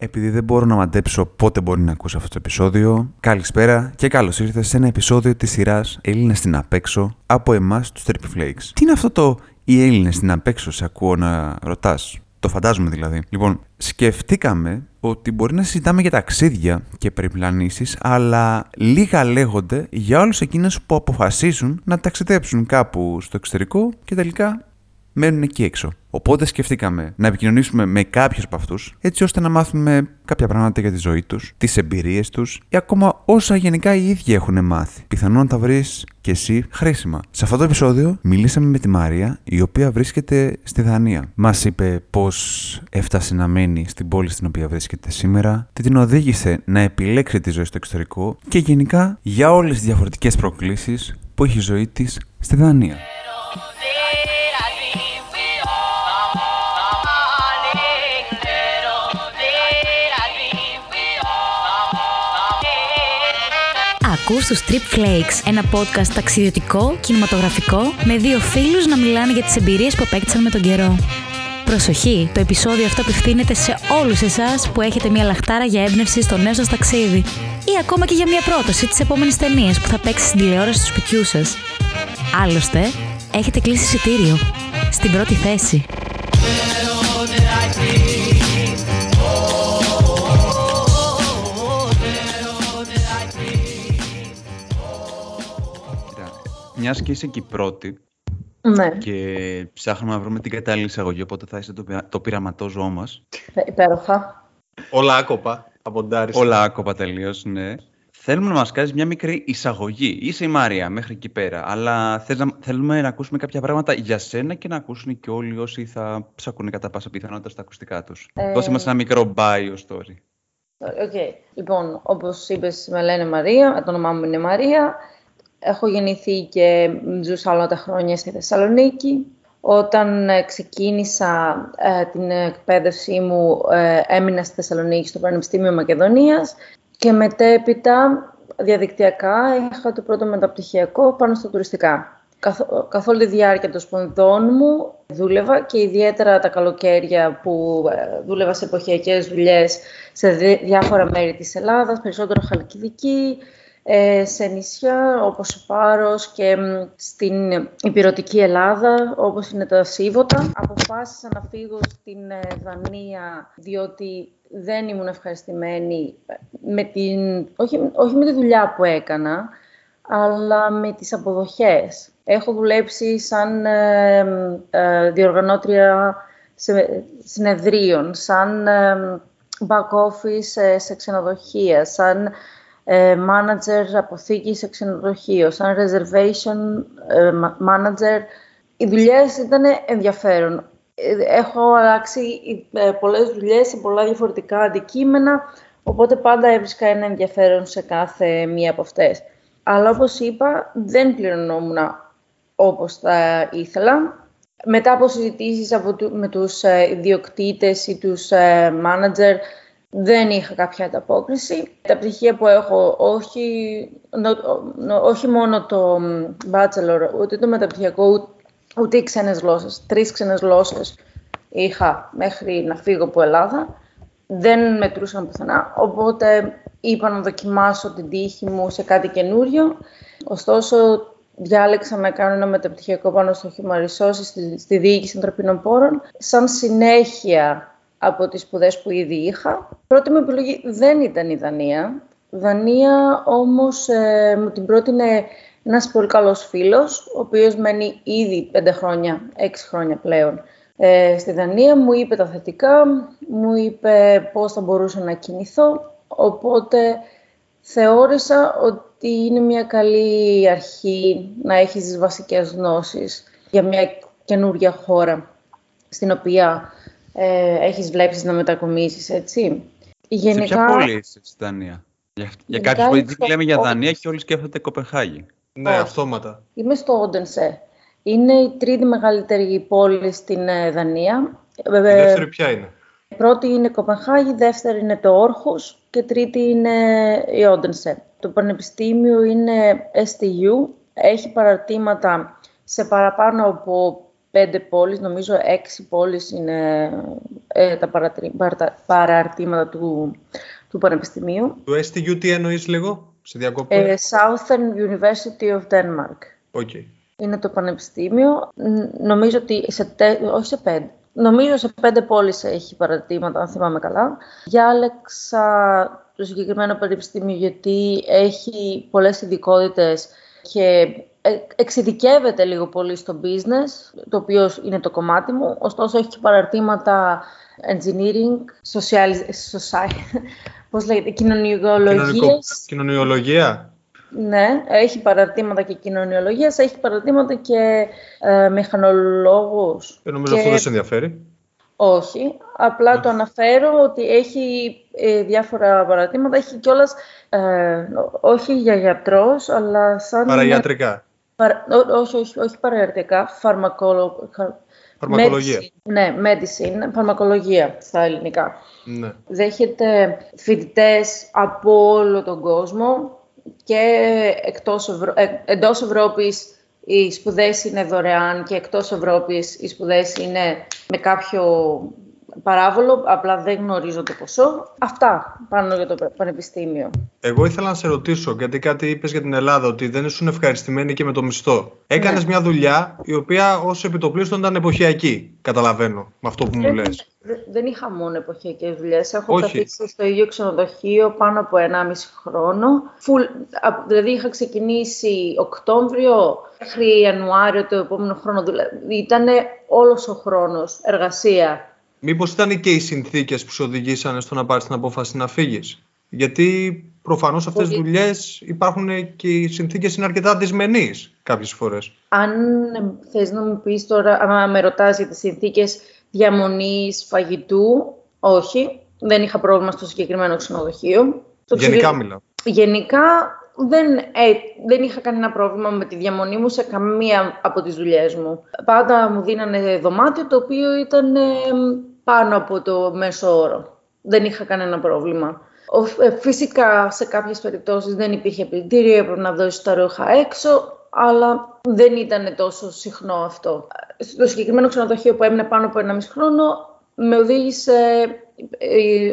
Επειδή δεν μπορώ να μαντέψω πότε μπορεί να ακούσει αυτό το επεισόδιο, καλησπέρα και καλώς ήρθατε σε ένα επεισόδιο της σειράς Έλληνες στην Απέξω από εμάς τους Triple Flakes. Τι είναι αυτό το Οι Έλληνες στην Απέξω, σε ακούω να ρωτάς; Το φαντάζομαι δηλαδή. Λοιπόν, σκεφτήκαμε ότι μπορεί να συζητάμε για ταξίδια και περιπλανήσεις, αλλά λίγα λέγονται για όλους εκείνους που αποφασίσουν να ταξιδέψουν κάπου στο εξωτερικό και τελικά μένουν εκεί έξω. Οπότε σκεφτήκαμε να επικοινωνήσουμε με κάποιους από αυτούς, έτσι ώστε να μάθουμε κάποια πράγματα για τη ζωή τους, τις εμπειρίες τους ή ακόμα όσα γενικά οι ίδιοι έχουν μάθει. Πιθανόν να τα βρεις και εσύ χρήσιμα. Σε αυτό το επεισόδιο μιλήσαμε με τη Μαρία, η οποία βρίσκεται στη Δανία. Μας είπε πώς έφτασε να μένει στην πόλη στην οποία βρίσκεται σήμερα, τι την οδήγησε να επιλέξει τη ζωή στο εξωτερικό και γενικά για όλες τις διαφορετικές προκλήσεις που έχει η ζωή της στη Δανία. Ακούς τους Trip Flakes, ένα podcast ταξιδιωτικό, κινηματογραφικό, με δύο φίλους να μιλάνε για τις εμπειρίες που απέκτησαν με τον καιρό. Προσοχή, το επεισόδιο αυτό απευθύνεται σε όλους εσάς που έχετε μια λαχτάρα για έμπνευση στο νέο σας ταξίδι ή ακόμα και για μια πρόταση της επόμενης ταινίας που θα παίξει στην τηλεόραση του σπιτιού σας. Άλλωστε, έχετε κλείσει εισιτήριο. Στην πρώτη θέση. Μιας και είσαι εκεί πρώτη Ναι, και ψάχνουμε να βρούμε την κατάλληλη εισαγωγή, οπότε θα είσαι το, πειρα- το πειραματόζωό μας. υπέροχα. Όλα άκοπα αμοντάριστα. Όλα άκοπα τελείως, ναι. Θέλουμε να μας κάνεις μια μικρή εισαγωγή. Είσαι η Μάρια μέχρι εκεί πέρα. Αλλά θες να, θέλουμε να ακούσουμε κάποια πράγματα για σένα και να ακούσουν και όλοι όσοι θα μας ακούν κατά πάσα πιθανότητα στα ακουστικά τους. Ε, Δώσε μας ένα μικρό bio story. Οκ. Λοιπόν, όπως είπες, με λένε Μαρία, το όνομά μου είναι Μαρία. Έχω γεννηθεί και ζούσα όλα τα χρόνια στη Θεσσαλονίκη. Όταν ε, ξεκίνησα ε, την εκπαίδευσή μου, ε, έμεινα στη Θεσσαλονίκη στο Πανεπιστήμιο Μακεδονίας και μετέπειτα διαδικτυακά είχα το πρώτο μεταπτυχιακό πάνω στα τουριστικά. Καθ, καθ' όλη τη διάρκεια των σπονδών μου δούλευα και ιδιαίτερα τα καλοκαίρια που ε, δούλευα σε εποχιακές δουλειές σε δι- διάφορα μέρη της Ελλάδας, περισσότερο Χαλκιδική, ε, σε νησιά όπως ο Πάρος και μ, στην υπηρετική Ελλάδα όπως είναι τα Σίβωτα. Αποφάσισα να φύγω στην ε, Δανία διότι δεν ήμουν ευχαριστημένη με την, όχι, όχι με τη δουλειά που έκανα, αλλά με τις αποδοχές. Έχω δουλέψει σαν ε, ε, διοργανώτρια σε, συνεδρίων, σαν ε, back office ε, σε ξενοδοχεία, σαν ε, manager αποθήκης σε ξενοδοχείο, σαν reservation ε, ma- manager. Οι δουλειές ήταν ενδιαφέρον. Ε, Έχω αλλάξει ε, πολλές δουλειές σε πολλά διαφορετικά αντικείμενα, οπότε πάντα έβρισκα ένα ενδιαφέρον σε κάθε μία από αυτές. Αλλά όπως είπα, δεν πληρωνόμουν όπως θα ήθελα. Μετά από συζητήσεις από του- με τους ε, ιδιοκτήτες ή τους ε, manager, δεν είχα κάποια ανταπόκριση. Τα πτυχία που έχω, όχι, νο- νο- όχι μόνο το μ, bachelor, ούτε το μεταπτυχιακό, ούτε, ούτε οι ξένες γλώσσες. Τρεις ξένες γλώσσες είχα μέχρι να φύγω από Ελλάδα. Δεν μετρούσαν πουθενά, οπότε είπα να δοκιμάσω την τύχη μου σε κάτι καινούριο. Ωστόσο, διάλεξα να κάνω ένα μεταπτυχιακό πάνω στο human resources στη, στη διοίκηση ανθρωπίνων πόρων, σαν συνέχεια από τις σπουδές που ήδη είχα. Πρώτη μου επιλογή δεν ήταν η Δανία. Δανία όμως ε, μου την πρότεινε ένας πολύ καλός φίλος, ο οποίος μένει ήδη πέντε χρόνια, έξι χρόνια πλέον. Ε, στη Δανία μου είπε τα θετικά, μου είπε πώς θα μπορούσα να κινηθώ, οπότε θεώρησα ότι είναι μια καλή αρχή να έχεις τις βασικές γνώσεις για μια καινούρια χώρα στην οποία ε, έχεις βλέψεις να μετακομίσεις, έτσι. Σε ποια πόλη είσαι στη Δανία; Για, για Γενικά κάποιους που είμαι δεν στο λέμε για Όντενσε. Δανία και όλοι σκέφτονται Κοπεχάγη. Ναι, Όχι. αυτόματα. Είμαι στο Όντενσε. Είναι η τρίτη μεγαλύτερη πόλη στην ε, Δανία. Η Ε, δεύτερη ποια είναι; Πρώτη είναι Κοπενχάγη, δεύτερη είναι το Όρχους και τρίτη είναι η Όντενσε. Το πανεπιστήμιο είναι STU, έχει παραρτήματα σε παραπάνω από πέντε πόλεις, νομίζω έξι πόλεις είναι ε, τα παραρτήματα του, του Πανεπιστημίου. Το STU τι εννοείς λίγο, σε διακόπτω. Ε, Southern University of Denmark. Okay. Είναι το πανεπιστήμιο. Νομίζω ότι σε, τε, όχι σε πέντε, Νομίζω σε πέντε πόλεις έχει παρατήματα, αν θυμάμαι καλά. Διάλεξα το συγκεκριμένο πανεπιστήμιο γιατί έχει πολλές ειδικότητες και εξειδικεύεται λίγο πολύ στο business, το οποίο είναι το κομμάτι μου. Ωστόσο έχει και παραρτήματα engineering, social, society, πώς λέγεται, κοινωνιολογίες. Κοινωνιολογία. Ναι, έχει παρατήματα και κοινωνιολογίας, έχει παρατήματα και ε, μηχανολόγους. Ε, νομίζω και... αυτό δεν σε ενδιαφέρει. Όχι, απλά το αναφέρω ότι έχει ε, διάφορα παρατήματα, έχει κιόλας, ε, όχι για γιατρός, αλλά σαν... Παραγιατρικά. Παρα... όχι, όχι, όχι παραγιατρικά, φαρμακολο... Φαρμακολογία. Medicine, ναι, medicine, φαρμακολογία στα ελληνικά. Ναι. Δέχεται φοιτητές από όλο τον κόσμο, και εκτός Ευρω... Ε, εντός Ευρώπης οι σπουδές είναι δωρεάν και εκτός Ευρώπης οι σπουδές είναι με κάποιο παράβολο, απλά δεν γνωρίζω το ποσό. Αυτά πάνω για το Πανεπιστήμιο. Εγώ ήθελα να σε ρωτήσω, γιατί κάτι είπες για την Ελλάδα, ότι δεν ήσουν ευχαριστημένοι και με το μισθό. Έκανες ναι. μια δουλειά η οποία ως επιτοπλίστων ήταν εποχιακή, καταλαβαίνω, με αυτό που μου λες. Δεν είχα μόνο εποχιακές δουλειές. Έχω καθίσει στο ίδιο ξενοδοχείο πάνω από 1,5 χρόνο. δηλαδή είχα ξεκινήσει Οκτώβριο μέχρι Ιανουάριο το επόμενο χρόνο. Δηλαδή ήταν όλος ο χρόνος εργασία Μήπως ήταν και οι συνθήκες που σε οδηγήσαν στο να πάρεις την απόφαση να φύγεις; Γιατί προφανώς αυτές τι δουλειές υπάρχουν και οι συνθήκες είναι αρκετά δυσμενείς κάποιες φορές. Αν θες να μου πεις τώρα, αν με ρωτάς για τις συνθήκες διαμονής φαγητού, όχι. Δεν είχα πρόβλημα στο συγκεκριμένο ξενοδοχείο. Γενικά μιλάω. Γενικά δεν, ε, δεν είχα κανένα πρόβλημα με τη διαμονή μου σε καμία από τις δουλειές μου. Πάντα μου δίνανε δωμάτιο το οποίο ήταν ε, πάνω από το μέσο όρο. Δεν είχα κανένα πρόβλημα. Ε, φυσικά σε κάποιες περιπτώσεις δεν υπήρχε πλυντήριο, έπρεπε να δώσει τα ρούχα έξω, αλλά δεν ήταν τόσο συχνό αυτό. Στο συγκεκριμένο ξενοδοχείο που έμεινε πάνω από ένα μισό χρόνο, με οδήγησε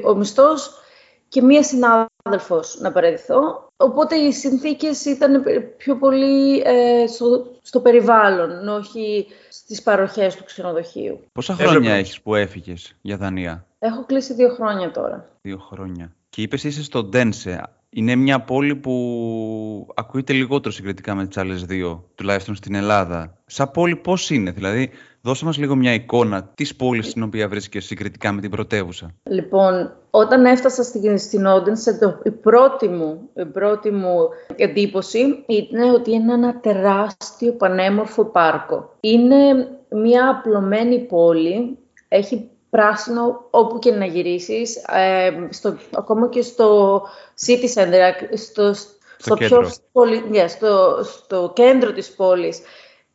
ο μισθός και μία συνάδελφος να παραιτηθώ. Οπότε οι συνθήκες ήταν πιο πολύ ε, στο, στο περιβάλλον, όχι στις παροχές του ξενοδοχείου. Πόσα χρόνια έχεις που έφυγες για Δανία; Έχω κλείσει δύο χρόνια τώρα. Δύο χρόνια. Και είπες είσαι στο Ντένσε. Είναι μια πόλη που ακούγεται λιγότερο συγκριτικά με τις άλλες δύο, τουλάχιστον στην Ελλάδα. Σαν πόλη πώς είναι, δηλαδή Δώσε μας λίγο μια εικόνα της πόλης στην οποία βρίσκεσαι συγκριτικά με την πρωτεύουσα. Λοιπόν, όταν έφτασα στην, στην Όντενσε, η, πρώτη μου, η πρώτη μου εντύπωση ήταν ότι είναι ένα τεράστιο πανέμορφο πάρκο. Είναι μια απλωμένη πόλη, έχει πράσινο όπου και να γυρίσεις, ε, στο, ακόμα και στο city center, στο, στο, πιο, στο, στο κέντρο της πόλης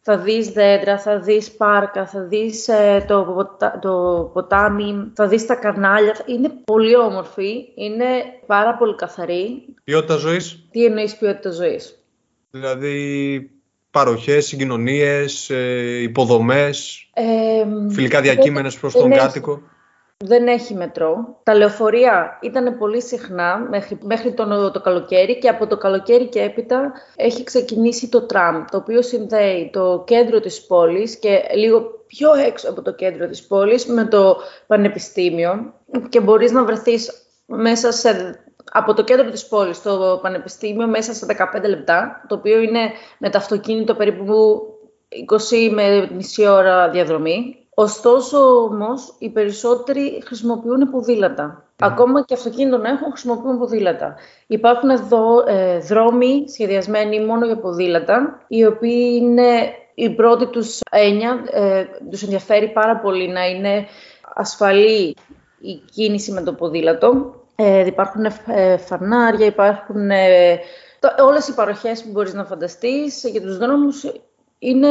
θα δεις δέντρα, θα δεις πάρκα, θα δεις ε, το, το ποτάμι, θα δεις τα καρνάλια. Είναι πολύ όμορφη, είναι πάρα πολύ καθαρή. Ποιότητα ζωής; Τι εννοείς ποιότητα ζωής; Δηλαδή παροχές, συγκοινωνίες, ε, υποδομές, ε, φιλικά διακείμενες προς τον κάτοικο; δεν έχει μετρό. Τα λεωφορεία ήταν πολύ συχνά μέχρι, μέχρι το, το καλοκαίρι και από το καλοκαίρι και έπειτα έχει ξεκινήσει το τραμ, το οποίο συνδέει το κέντρο της πόλης και λίγο πιο έξω από το κέντρο της πόλης με το πανεπιστήμιο και μπορείς να βρεθείς μέσα σε, από το κέντρο της πόλης στο πανεπιστήμιο μέσα σε 15 λεπτά, το οποίο είναι με το αυτοκίνητο περίπου 20 με μισή ώρα διαδρομή Ωστόσο όμως οι περισσότεροι χρησιμοποιούν ποδήλατα. Ακόμα και αυτοκίνητο να έχουν χρησιμοποιούν ποδήλατα. Υπάρχουν εδώ ε, δρόμοι σχεδιασμένοι μόνο για ποδήλατα, οι οποίοι είναι η πρώτη τους έννοια, ε, τους ενδιαφέρει πάρα πολύ να είναι ασφαλή η κίνηση με το ποδήλατο. Ε, υπάρχουν ε, φανάρια, υπάρχουν ε, όλες οι παροχές που μπορείς να φανταστείς για τους δρόμους είναι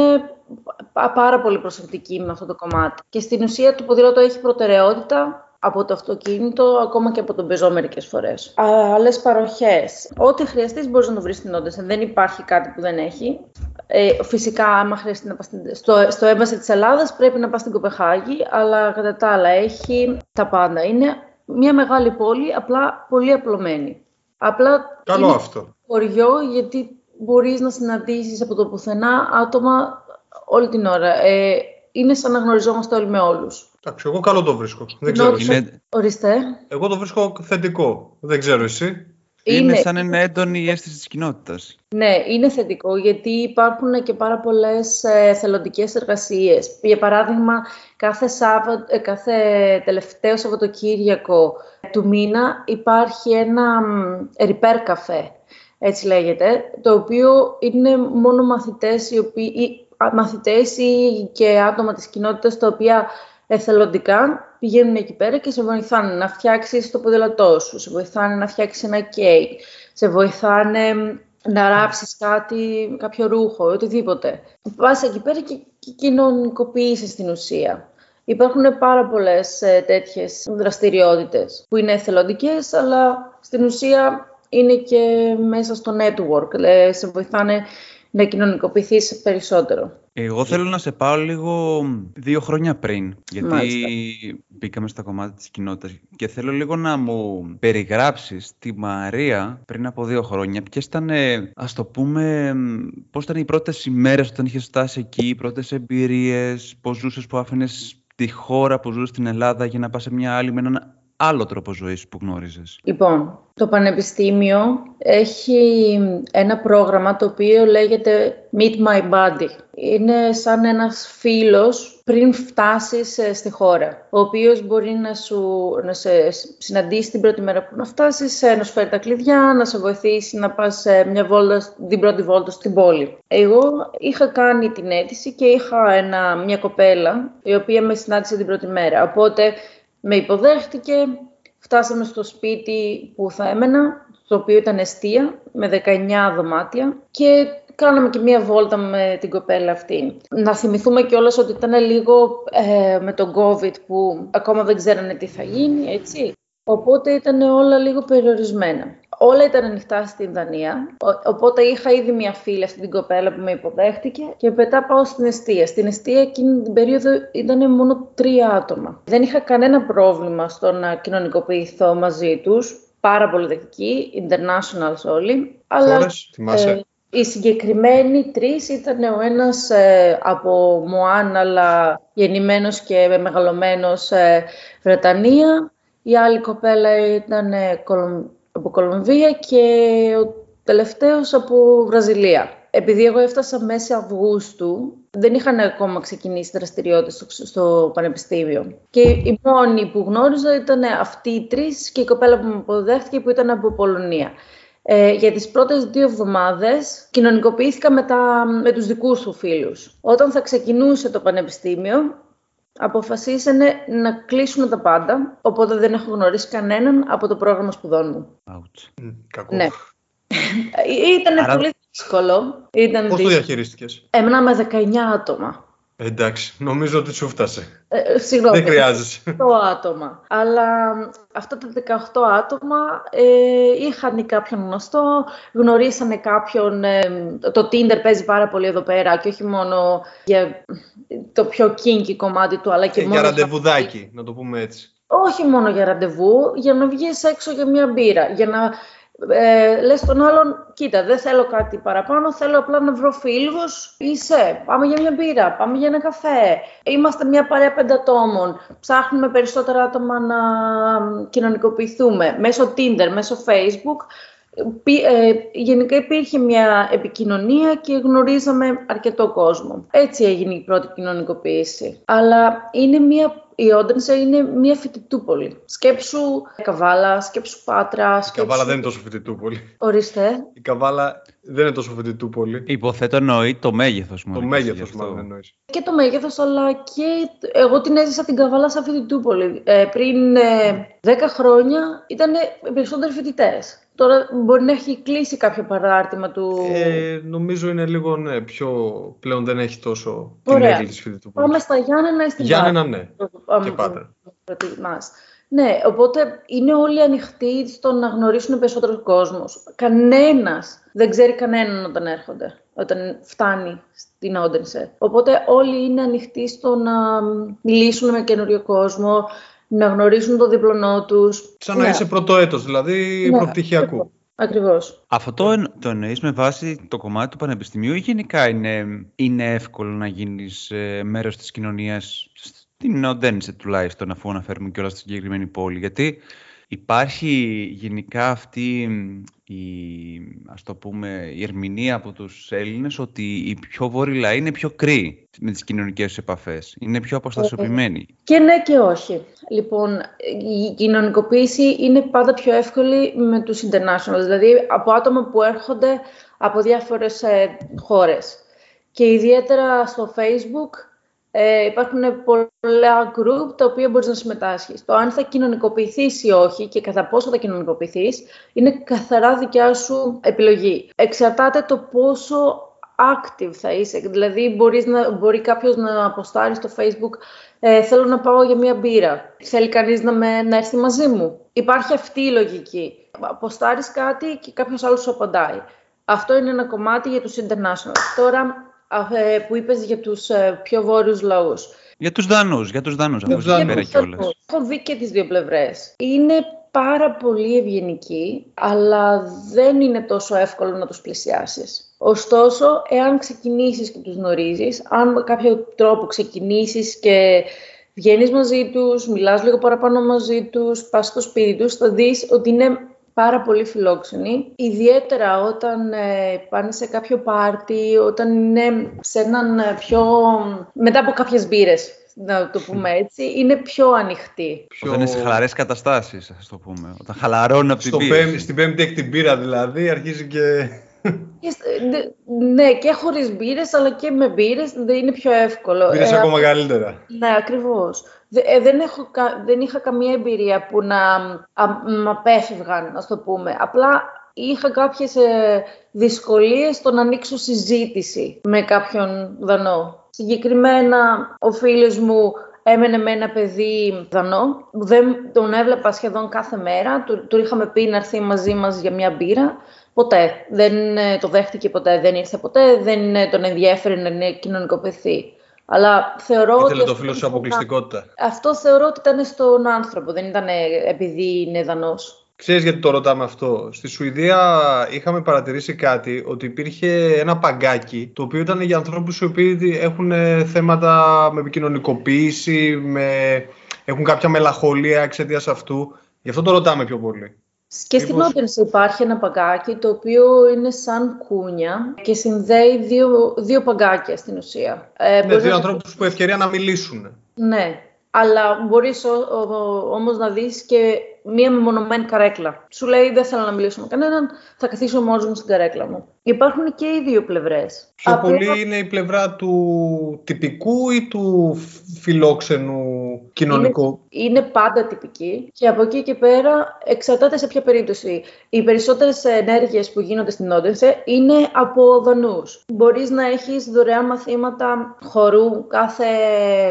πάρα πολύ προσεκτική με αυτό το κομμάτι. Και στην ουσία το ποδήλατο έχει προτεραιότητα από το αυτοκίνητο, ακόμα και από τον πεζό μερικές φορές. Άλλες παροχές. Ό,τι χρειαστείς μπορείς να το βρεις στην Όντες. Δεν υπάρχει κάτι που δεν έχει. Ε, φυσικά, άμα χρειαστεί να πας στο, στο έμβαση της Ελλάδας πρέπει να πας στην Κοπεχάγη, αλλά κατά τα άλλα έχει τα πάντα. Είναι μια μεγάλη πόλη, απλά πολύ απλωμένη. Απλά Καλό είναι αυτό. χωριό, γιατί μπορείς να συναντήσεις από το πουθενά άτομα όλη την ώρα. Ε, είναι σαν να γνωριζόμαστε όλοι με όλους. Εντάξει, εγώ καλό το βρίσκω. Δεν ξέρω. Ενώ- εσύ. Είναι, Ορίστε. Εγώ το βρίσκω θετικό. Δεν ξέρω εσύ. Είναι σαν ένα έντονη αίσθηση της κοινότητας. Ναι, είναι θετικό γιατί υπάρχουν και πάρα πολλές ε, θελοντικές εργασίες. Για παράδειγμα, κάθε, Σάββα- ε, κάθε τελευταίο Σαββατοκύριακο του μήνα υπάρχει ένα μ, repair καφέ, έτσι λέγεται, το οποίο είναι μόνο μαθητές, οι οποίοι, ή, α, μαθητές ή και άτομα της κοινότητας τα οποία εθελοντικά πηγαίνουν εκεί πέρα και σε βοηθάνε να φτιάξεις το ποδήλατό σου, σε βοηθάνε να φτιάξεις ένα κέικ, σε βοηθάνε να ράψεις κάτι, κάποιο ρούχο, οτιδήποτε. Πας εκεί πέρα και, και κοινωνικοποιήσεις στην ουσία. Υπάρχουν πάρα πολλές ε, τέτοιες δραστηριότητες που είναι εθελοντικές, αλλά στην ουσία είναι και μέσα στο network. Ε, σε βοηθάνε να κοινωνικοποιηθείς περισσότερο. Εγώ θέλω να σε πάω λίγο δύο χρόνια πριν, γιατί Μάλιστα. μπήκαμε στα κομμάτια της κοινότητας και θέλω λίγο να μου περιγράψεις τη Μαρία πριν από δύο χρόνια. Ποιες ήταν, ε, ας το πούμε, μ, πώς ήταν οι πρώτες ημέρες όταν είχες φτάσει εκεί, οι πρώτες εμπειρίες, πώς ζούσες που άφηνες τη χώρα που ζούσες στην Ελλάδα για να πας σε μια άλλη με έναν άλλο τρόπο ζωής που γνώριζες. Λοιπόν, το Πανεπιστήμιο έχει ένα πρόγραμμα το οποίο λέγεται Meet My Body. Είναι σαν ένας φίλος πριν φτάσεις ε, στη χώρα, ο οποίος μπορεί να, σου, να σε συναντήσει την πρώτη μέρα που να φτάσεις, ε, να σου φέρει τα κλειδιά, να σε βοηθήσει να πας ε, μια βόλτα, την πρώτη βόλτα στην πόλη. Εγώ είχα κάνει την αίτηση και είχα ένα, μια κοπέλα η οποία με συνάντησε την πρώτη μέρα. Οπότε με υποδέχτηκε, φτάσαμε στο σπίτι που θα έμενα, το οποίο ήταν εστία, με 19 δωμάτια και κάναμε και μία βόλτα με την κοπέλα αυτή. Να θυμηθούμε κιόλας ότι ήταν λίγο ε, με τον COVID που ακόμα δεν ξέρανε τι θα γίνει, έτσι. Οπότε ήταν όλα λίγο περιορισμένα. Όλα ήταν ανοιχτά στην Δανία, ο- οπότε είχα ήδη μια φίλη αυτή την κοπέλα που με υποδέχτηκε και μετά πάω στην εστία. Στην εστία εκείνη την περίοδο ήταν μόνο τρία άτομα. Δεν είχα κανένα πρόβλημα στο να κοινωνικοποιηθώ μαζί τους, πάρα πολύ δεκτικοί, internationals όλοι. Αλλά Χώρες, θυμάσαι. ε, οι συγκεκριμένοι τρεις ήταν ο ένας ε, από Μουάν, αλλά γεννημένος και μεγαλωμένος ε, Βρετανία. Η άλλη κοπέλα ήταν ε, Κολομ- από Κολομβία και ο τελευταίος από Βραζιλία. Επειδή εγώ έφτασα μέσα Αυγούστου, δεν είχαν ακόμα ξεκινήσει δραστηριότητες στο, στο πανεπιστήμιο. Και οι μόνοι που γνώριζα ήταν αυτοί οι τρεις και η κοπέλα που με αποδέχτηκε που ήταν από Πολωνία. Ε, για τις πρώτες δύο εβδομάδες κοινωνικοποιήθηκα με, τα, με τους δικούς του φίλους. Όταν θα ξεκινούσε το πανεπιστήμιο, αποφασίσανε να κλείσουν τα πάντα, οπότε δεν έχω γνωρίσει κανέναν από το πρόγραμμα σπουδών μου. Ouch. Μ, Κακό. Ναι. Ήταν Άρα- πολύ δύσκολο. Ήταν Πώς το δύσκολο. διαχειρίστηκες; Έμενα με 19 άτομα. Ε, εντάξει, νομίζω ότι σου φτάσε. Ε, ε, συγγνώμη. Δεν χρειάζεσαι. 18 άτομα. Αλλά αυτά τα 18 άτομα ε, είχαν κάποιον γνωστό, γνωρίσανε κάποιον. ε, το Tinder παίζει πάρα πολύ εδώ πέρα και όχι μόνο για το πιο kinky κομμάτι του, αλλά και Ε, μόνο για ραντεβουδάκι, να το πούμε έτσι. όχι μόνο για ραντεβού, για να βγεις έξω για μια μπύρα. Για να ε, λες τον άλλον, κοίτα, δεν θέλω κάτι παραπάνω, θέλω απλά να βρω φίλους. Είσαι, πάμε για μια μπύρα, πάμε για ένα καφέ. Είμαστε μια παρέα πεντατόμων. Ψάχνουμε περισσότερα άτομα να κοινωνικοποιηθούμε. Μέσω Tinder, μέσω Facebook. Πι- ε, γενικά υπήρχε μια επικοινωνία και γνωρίζαμε αρκετό κόσμο. Έτσι έγινε η πρώτη κοινωνικοποίηση. Αλλά είναι μια, η Όντενσε είναι μια φοιτητούπολη. Σκέψου Καβάλα, σκέψου Πάτρα, Η σκέψου... Καβάλα δεν είναι τόσο φοιτητούπολη. Ορίστε. Η Καβάλα δεν είναι τόσο φοιτητούπολη. Υποθέτω εννοεί το μέγεθος μου. Το μέγεθος μάλλον εννοείς. Και το μέγεθος, αλλά και εγώ την έζησα την Καβάλα σαν φοιτητούπολη. Ε, πριν ε, 10 χρόνια ήταν περισσότεροι φοιτητές. Τώρα μπορεί να έχει κλείσει κάποιο παράρτημα του... Ε, νομίζω είναι λίγο ναι, πιο πλέον δεν έχει τόσο την Ωραία. έγκλη της φοιτητούπολης. Πάμε στα Γιάννενα ή στην Γιάννενα Πάτρα. ναι. Πάμε και Πάτρα. προτιμάς. Ναι, οπότε είναι όλοι ανοιχτοί στο να γνωρίσουν περισσότερο κόσμο. Κανένας δεν ξέρει κανέναν όταν έρχονται, όταν φτάνει στην Όντενσε. Οπότε όλοι είναι ανοιχτοί στο να μιλήσουν με καινούριο κόσμο, να γνωρίσουν το διπλωνό τους. Σαν να ναι. είσαι πρωτοέτο, δηλαδή Ναι, προπτυχιακού. Ακριβώς. Αυτό το, εν- το εννοείς με βάση το κομμάτι του πανεπιστημίου ή γενικά είναι, είναι εύκολο να γίνεις ε, μέρος της κοινωνίας στην Οντένισε τουλάχιστον αφού αναφέρουμε και όλα στη συγκεκριμένη πόλη γιατί υπάρχει γενικά αυτή μ, η, ας το πούμε, η ερμηνεία από τους Έλληνες ότι οι πιο βόρειοι λαοί είναι πιο κρύοι με τις κοινωνικές τους επαφές, είναι πιο αποστασιοποιημένοι. Και ναι και όχι. Λοιπόν, η κοινωνικοποίηση είναι πάντα πιο εύκολη με τους internationals, δηλαδή από άτομα που έρχονται από διάφορες ε, χώρες. Και ιδιαίτερα στο Facebook ε, υπάρχουν πολλά group τα οποία μπορείς να συμμετάσχεις. Το αν θα κοινωνικοποιηθείς ή όχι και κατά πόσο θα κοινωνικοποιηθείς είναι καθαρά δικιά σου επιλογή. Εξαρτάται το πόσο active θα είσαι. Δηλαδή, μπορείς να, μπορεί κάποιος να αποστάρει στο Facebook ε, «Θέλω να πάω για μία μπύρα». Θέλει κανείς να, με, να έρθει μαζί μου. Υπάρχει αυτή η λογική. Αποστάρεις κάτι και κάποιος άλλος σου απαντάει. Αυτό είναι ένα κομμάτι για τους international. Τώρα, α, ε, που είπες για τους ε, πιο βόρειους λαούς. Για τους Δανούς, για τους Δανούς, Για από τους εκεί Δανούς. πέρα κιόλας. Έχω δει και τις δύο πλευρές. Είναι πάρα πολύ ευγενικοί, αλλά δεν είναι τόσο εύκολο να τους πλησιάσεις. Ωστόσο, εάν ξεκινήσεις και τους γνωρίζεις, αν με κάποιο τρόπο ξεκινήσεις και βγαίνεις μαζί τους, μιλάς λίγο παραπάνω μαζί τους, πας στο σπίτι τους, θα δεις ότι είναι πάρα πολύ φιλόξενοι. Ιδιαίτερα όταν ε, πάνε σε κάποιο πάρτι, όταν είναι σε έναν ε, πιο... μετά από κάποιες μπύρες, να το πούμε έτσι, είναι πιο ανοιχτοί. Πιο... Όταν είναι σε χαλαρές καταστάσεις, ας το πούμε. Όταν χαλαρώνουν από την Στο πίεση. πέμπ- στην πέμπτη έκτη μπύρα δηλαδή αρχίζει και... Και σ- ντε- Ναι, και χωρίς μπύρες, αλλά και με μπύρες δεν είναι πιο εύκολο. Μπύρες Ε, ακόμα καλύτερα. Ναι, ακριβώς. Δε- ε, δεν, έχω, κα- δεν είχα καμία εμπειρία που να α, μ' απέφευγαν, ας το πούμε. Απλά είχα κάποιες ε, δυσκολίες στο να ανοίξω συζήτηση με κάποιον Δανό. Συγκεκριμένα, ο φίλος μου έμενε με ένα παιδί Δανό. Δεν τον έβλεπα σχεδόν κάθε μέρα. Του, του είχαμε πει να έρθει μαζί μας για μια μπύρα. Ποτέ. Δεν ε, το δέχτηκε ποτέ, δεν ήρθε ποτέ, δεν ε, τον ενδιέφερε να είναι κοινωνικοποιηθεί. Αλλά θεωρώ Ήθελε ότι το αυτό φίλο σου ήταν- αποκλειστικότητα. Αυτό θεωρώ ότι ήταν στον άνθρωπο, δεν ήταν επειδή είναι δανός. Ξέρεις γιατί το ρωτάμε αυτό; Στη Σουηδία είχαμε παρατηρήσει κάτι, ότι υπήρχε ένα παγκάκι, το οποίο ήταν για ανθρώπους οι οποίοι έχουν ε, θέματα με επικοινωνικοποίηση, με... έχουν κάποια μελαγχολία εξαιτίας αυτού. Γι' αυτό το ρωτάμε πιο πολύ. Και στην Μήπως- Όπενς υπάρχει ένα παγκάκι το οποίο είναι σαν κούνια και συνδέει δύο, δύο παγκάκια στην ουσία. Ε, Ναι, μπορείς δύο να- ανθρώπους που ευκαιρία να μιλήσουν. Ναι, αλλά μπορείς ο, ο- όμως να δεις και μία μεμονωμένη καρέκλα. Σου λέει δεν θέλω να μιλήσω με κανέναν, θα καθίσω μόνος μου στην καρέκλα μου. Υπάρχουν και οι δύο πλευρές. Πιο Απλά- πολύ είναι η πλευρά του τυπικού ή του φιλόξενου κοινωνικού; είναι πάντα τυπική και από εκεί και πέρα εξαρτάται σε ποια περίπτωση. Οι περισσότερες ενέργειες που γίνονται στην Όντενσε είναι από δανούς. Μπορείς να έχεις δωρεάν μαθήματα χορού κάθε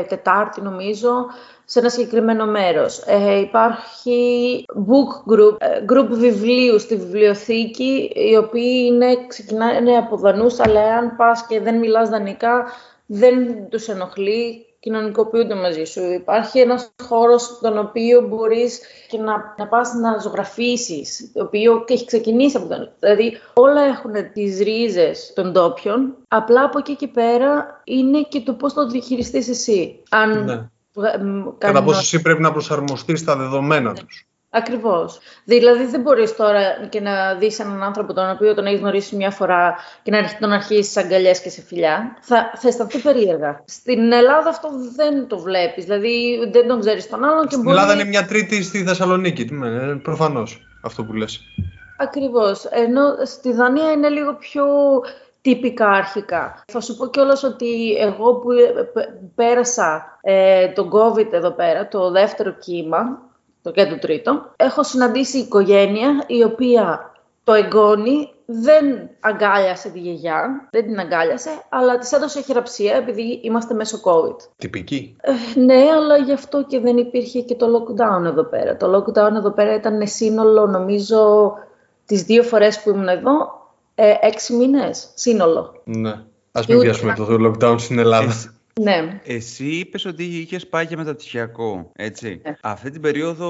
Τετάρτη νομίζω σε ένα συγκεκριμένο μέρος. Ε, υπάρχει book group, ε, group βιβλίου στη βιβλιοθήκη, οι οποίοι είναι, ξεκινάνε από δανούς, αλλά αν πας και δεν μιλάς δανεικά, δεν τους ενοχλεί, κοινωνικοποιούνται μαζί σου. Υπάρχει ένας χώρος στον οποίο μπορείς και να, να πας να ζωγραφίσεις, το οποίο και έχει ξεκινήσει από τον... Δηλαδή όλα έχουν τις ρίζες των ντόπιων, απλά από εκεί και πέρα είναι και το πώς το διαχειριστείς εσύ. Αν Ναι. Βγα- μ, Κατά κάνει πόσο εσύ πρέπει να προσαρμοστείς στα δεδομένα τους. Ακριβώς. Δηλαδή δεν μπορείς τώρα και να δεις έναν άνθρωπο τον οποίο τον έχεις γνωρίσει μια φορά και να αρχ- τον αρχίσεις σε αγκαλιές και σε φιλιά. Θα, θα αισθανθεί περίεργα. Στην Ελλάδα αυτό δεν το βλέπεις. Δηλαδή δεν τον ξέρεις τον άλλον και Στην μπορεί... Ελλάδα είναι μια τρίτη στη Θεσσαλονίκη. Τι με, ε, προφανώς αυτό που λες. Ακριβώς. Ενώ στη Δανία είναι λίγο πιο τυπικά αρχικά. Θα σου πω κιόλας ότι εγώ που ε, π- πέρασα ε, τον COVID εδώ πέρα, το δεύτερο κύμα, το και το τρίτο, έχω συναντήσει οικογένεια η οποία το εγγόνι δεν αγκάλιασε τη γιαγιά, δεν την αγκάλιασε, αλλά της έδωσε χειραψία επειδή είμαστε μέσω COVID. Τυπική. Ε, ναι, αλλά γι' αυτό και δεν υπήρχε και το lockdown εδώ πέρα. Το lockdown εδώ πέρα ήταν σύνολο, νομίζω, τις δύο φορές που ήμουν εδώ, ε, έξι μήνες σύνολο. Ναι. Ας μην πιάσουμε το lockdown στην Ελλάδα. Ναι. Εσύ είπες ότι είχες πάει για μεταπτυχιακό, έτσι. Ναι. Αυτή την περίοδο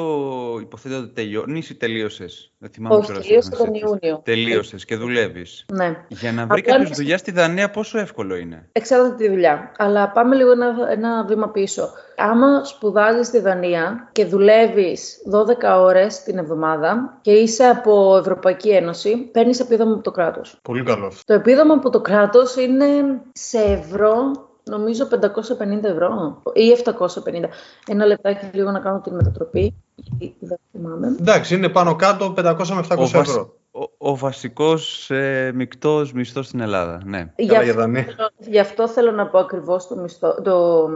υποθέτω ότι τελειώνεις ή τελείωσες; Δεν θυμάμαι Όχι, κιόλας τελείωσε αν τον έχεις- Ιούνιο. Τελείωσες και δουλεύεις. Ναι. Για να βρει Απλά κάποιος είναι- δουλειά στη Δανία, πόσο εύκολο είναι; Εξάρτητα τη δουλειά. Αλλά πάμε λίγο ένα, ένα βήμα πίσω. Άμα σπουδάζεις στη Δανία και δουλεύεις 12 ώρες την εβδομάδα και είσαι από Ευρωπαϊκή Ένωση, παίρνεις επίδομα από το κράτος. Πολύ καλό αυτό. Το επίδομα από το κράτος είναι σε ευρώ, νομίζω 550 ευρώ ή 750. Ένα λεπτάκι λίγο να κάνω την μετατροπή, γιατί δεν θυμάμαι. Εντάξει, είναι πάνω κάτω 500 με 700 Ο, βασ- ευρώ. ο, ο βασικός ε, μεικτός μισθός στην Ελλάδα, ναι. Γι' Καλά αυτό, για Δανία. γι' αυτό θέλω να πω ακριβώς το, μισθό, το,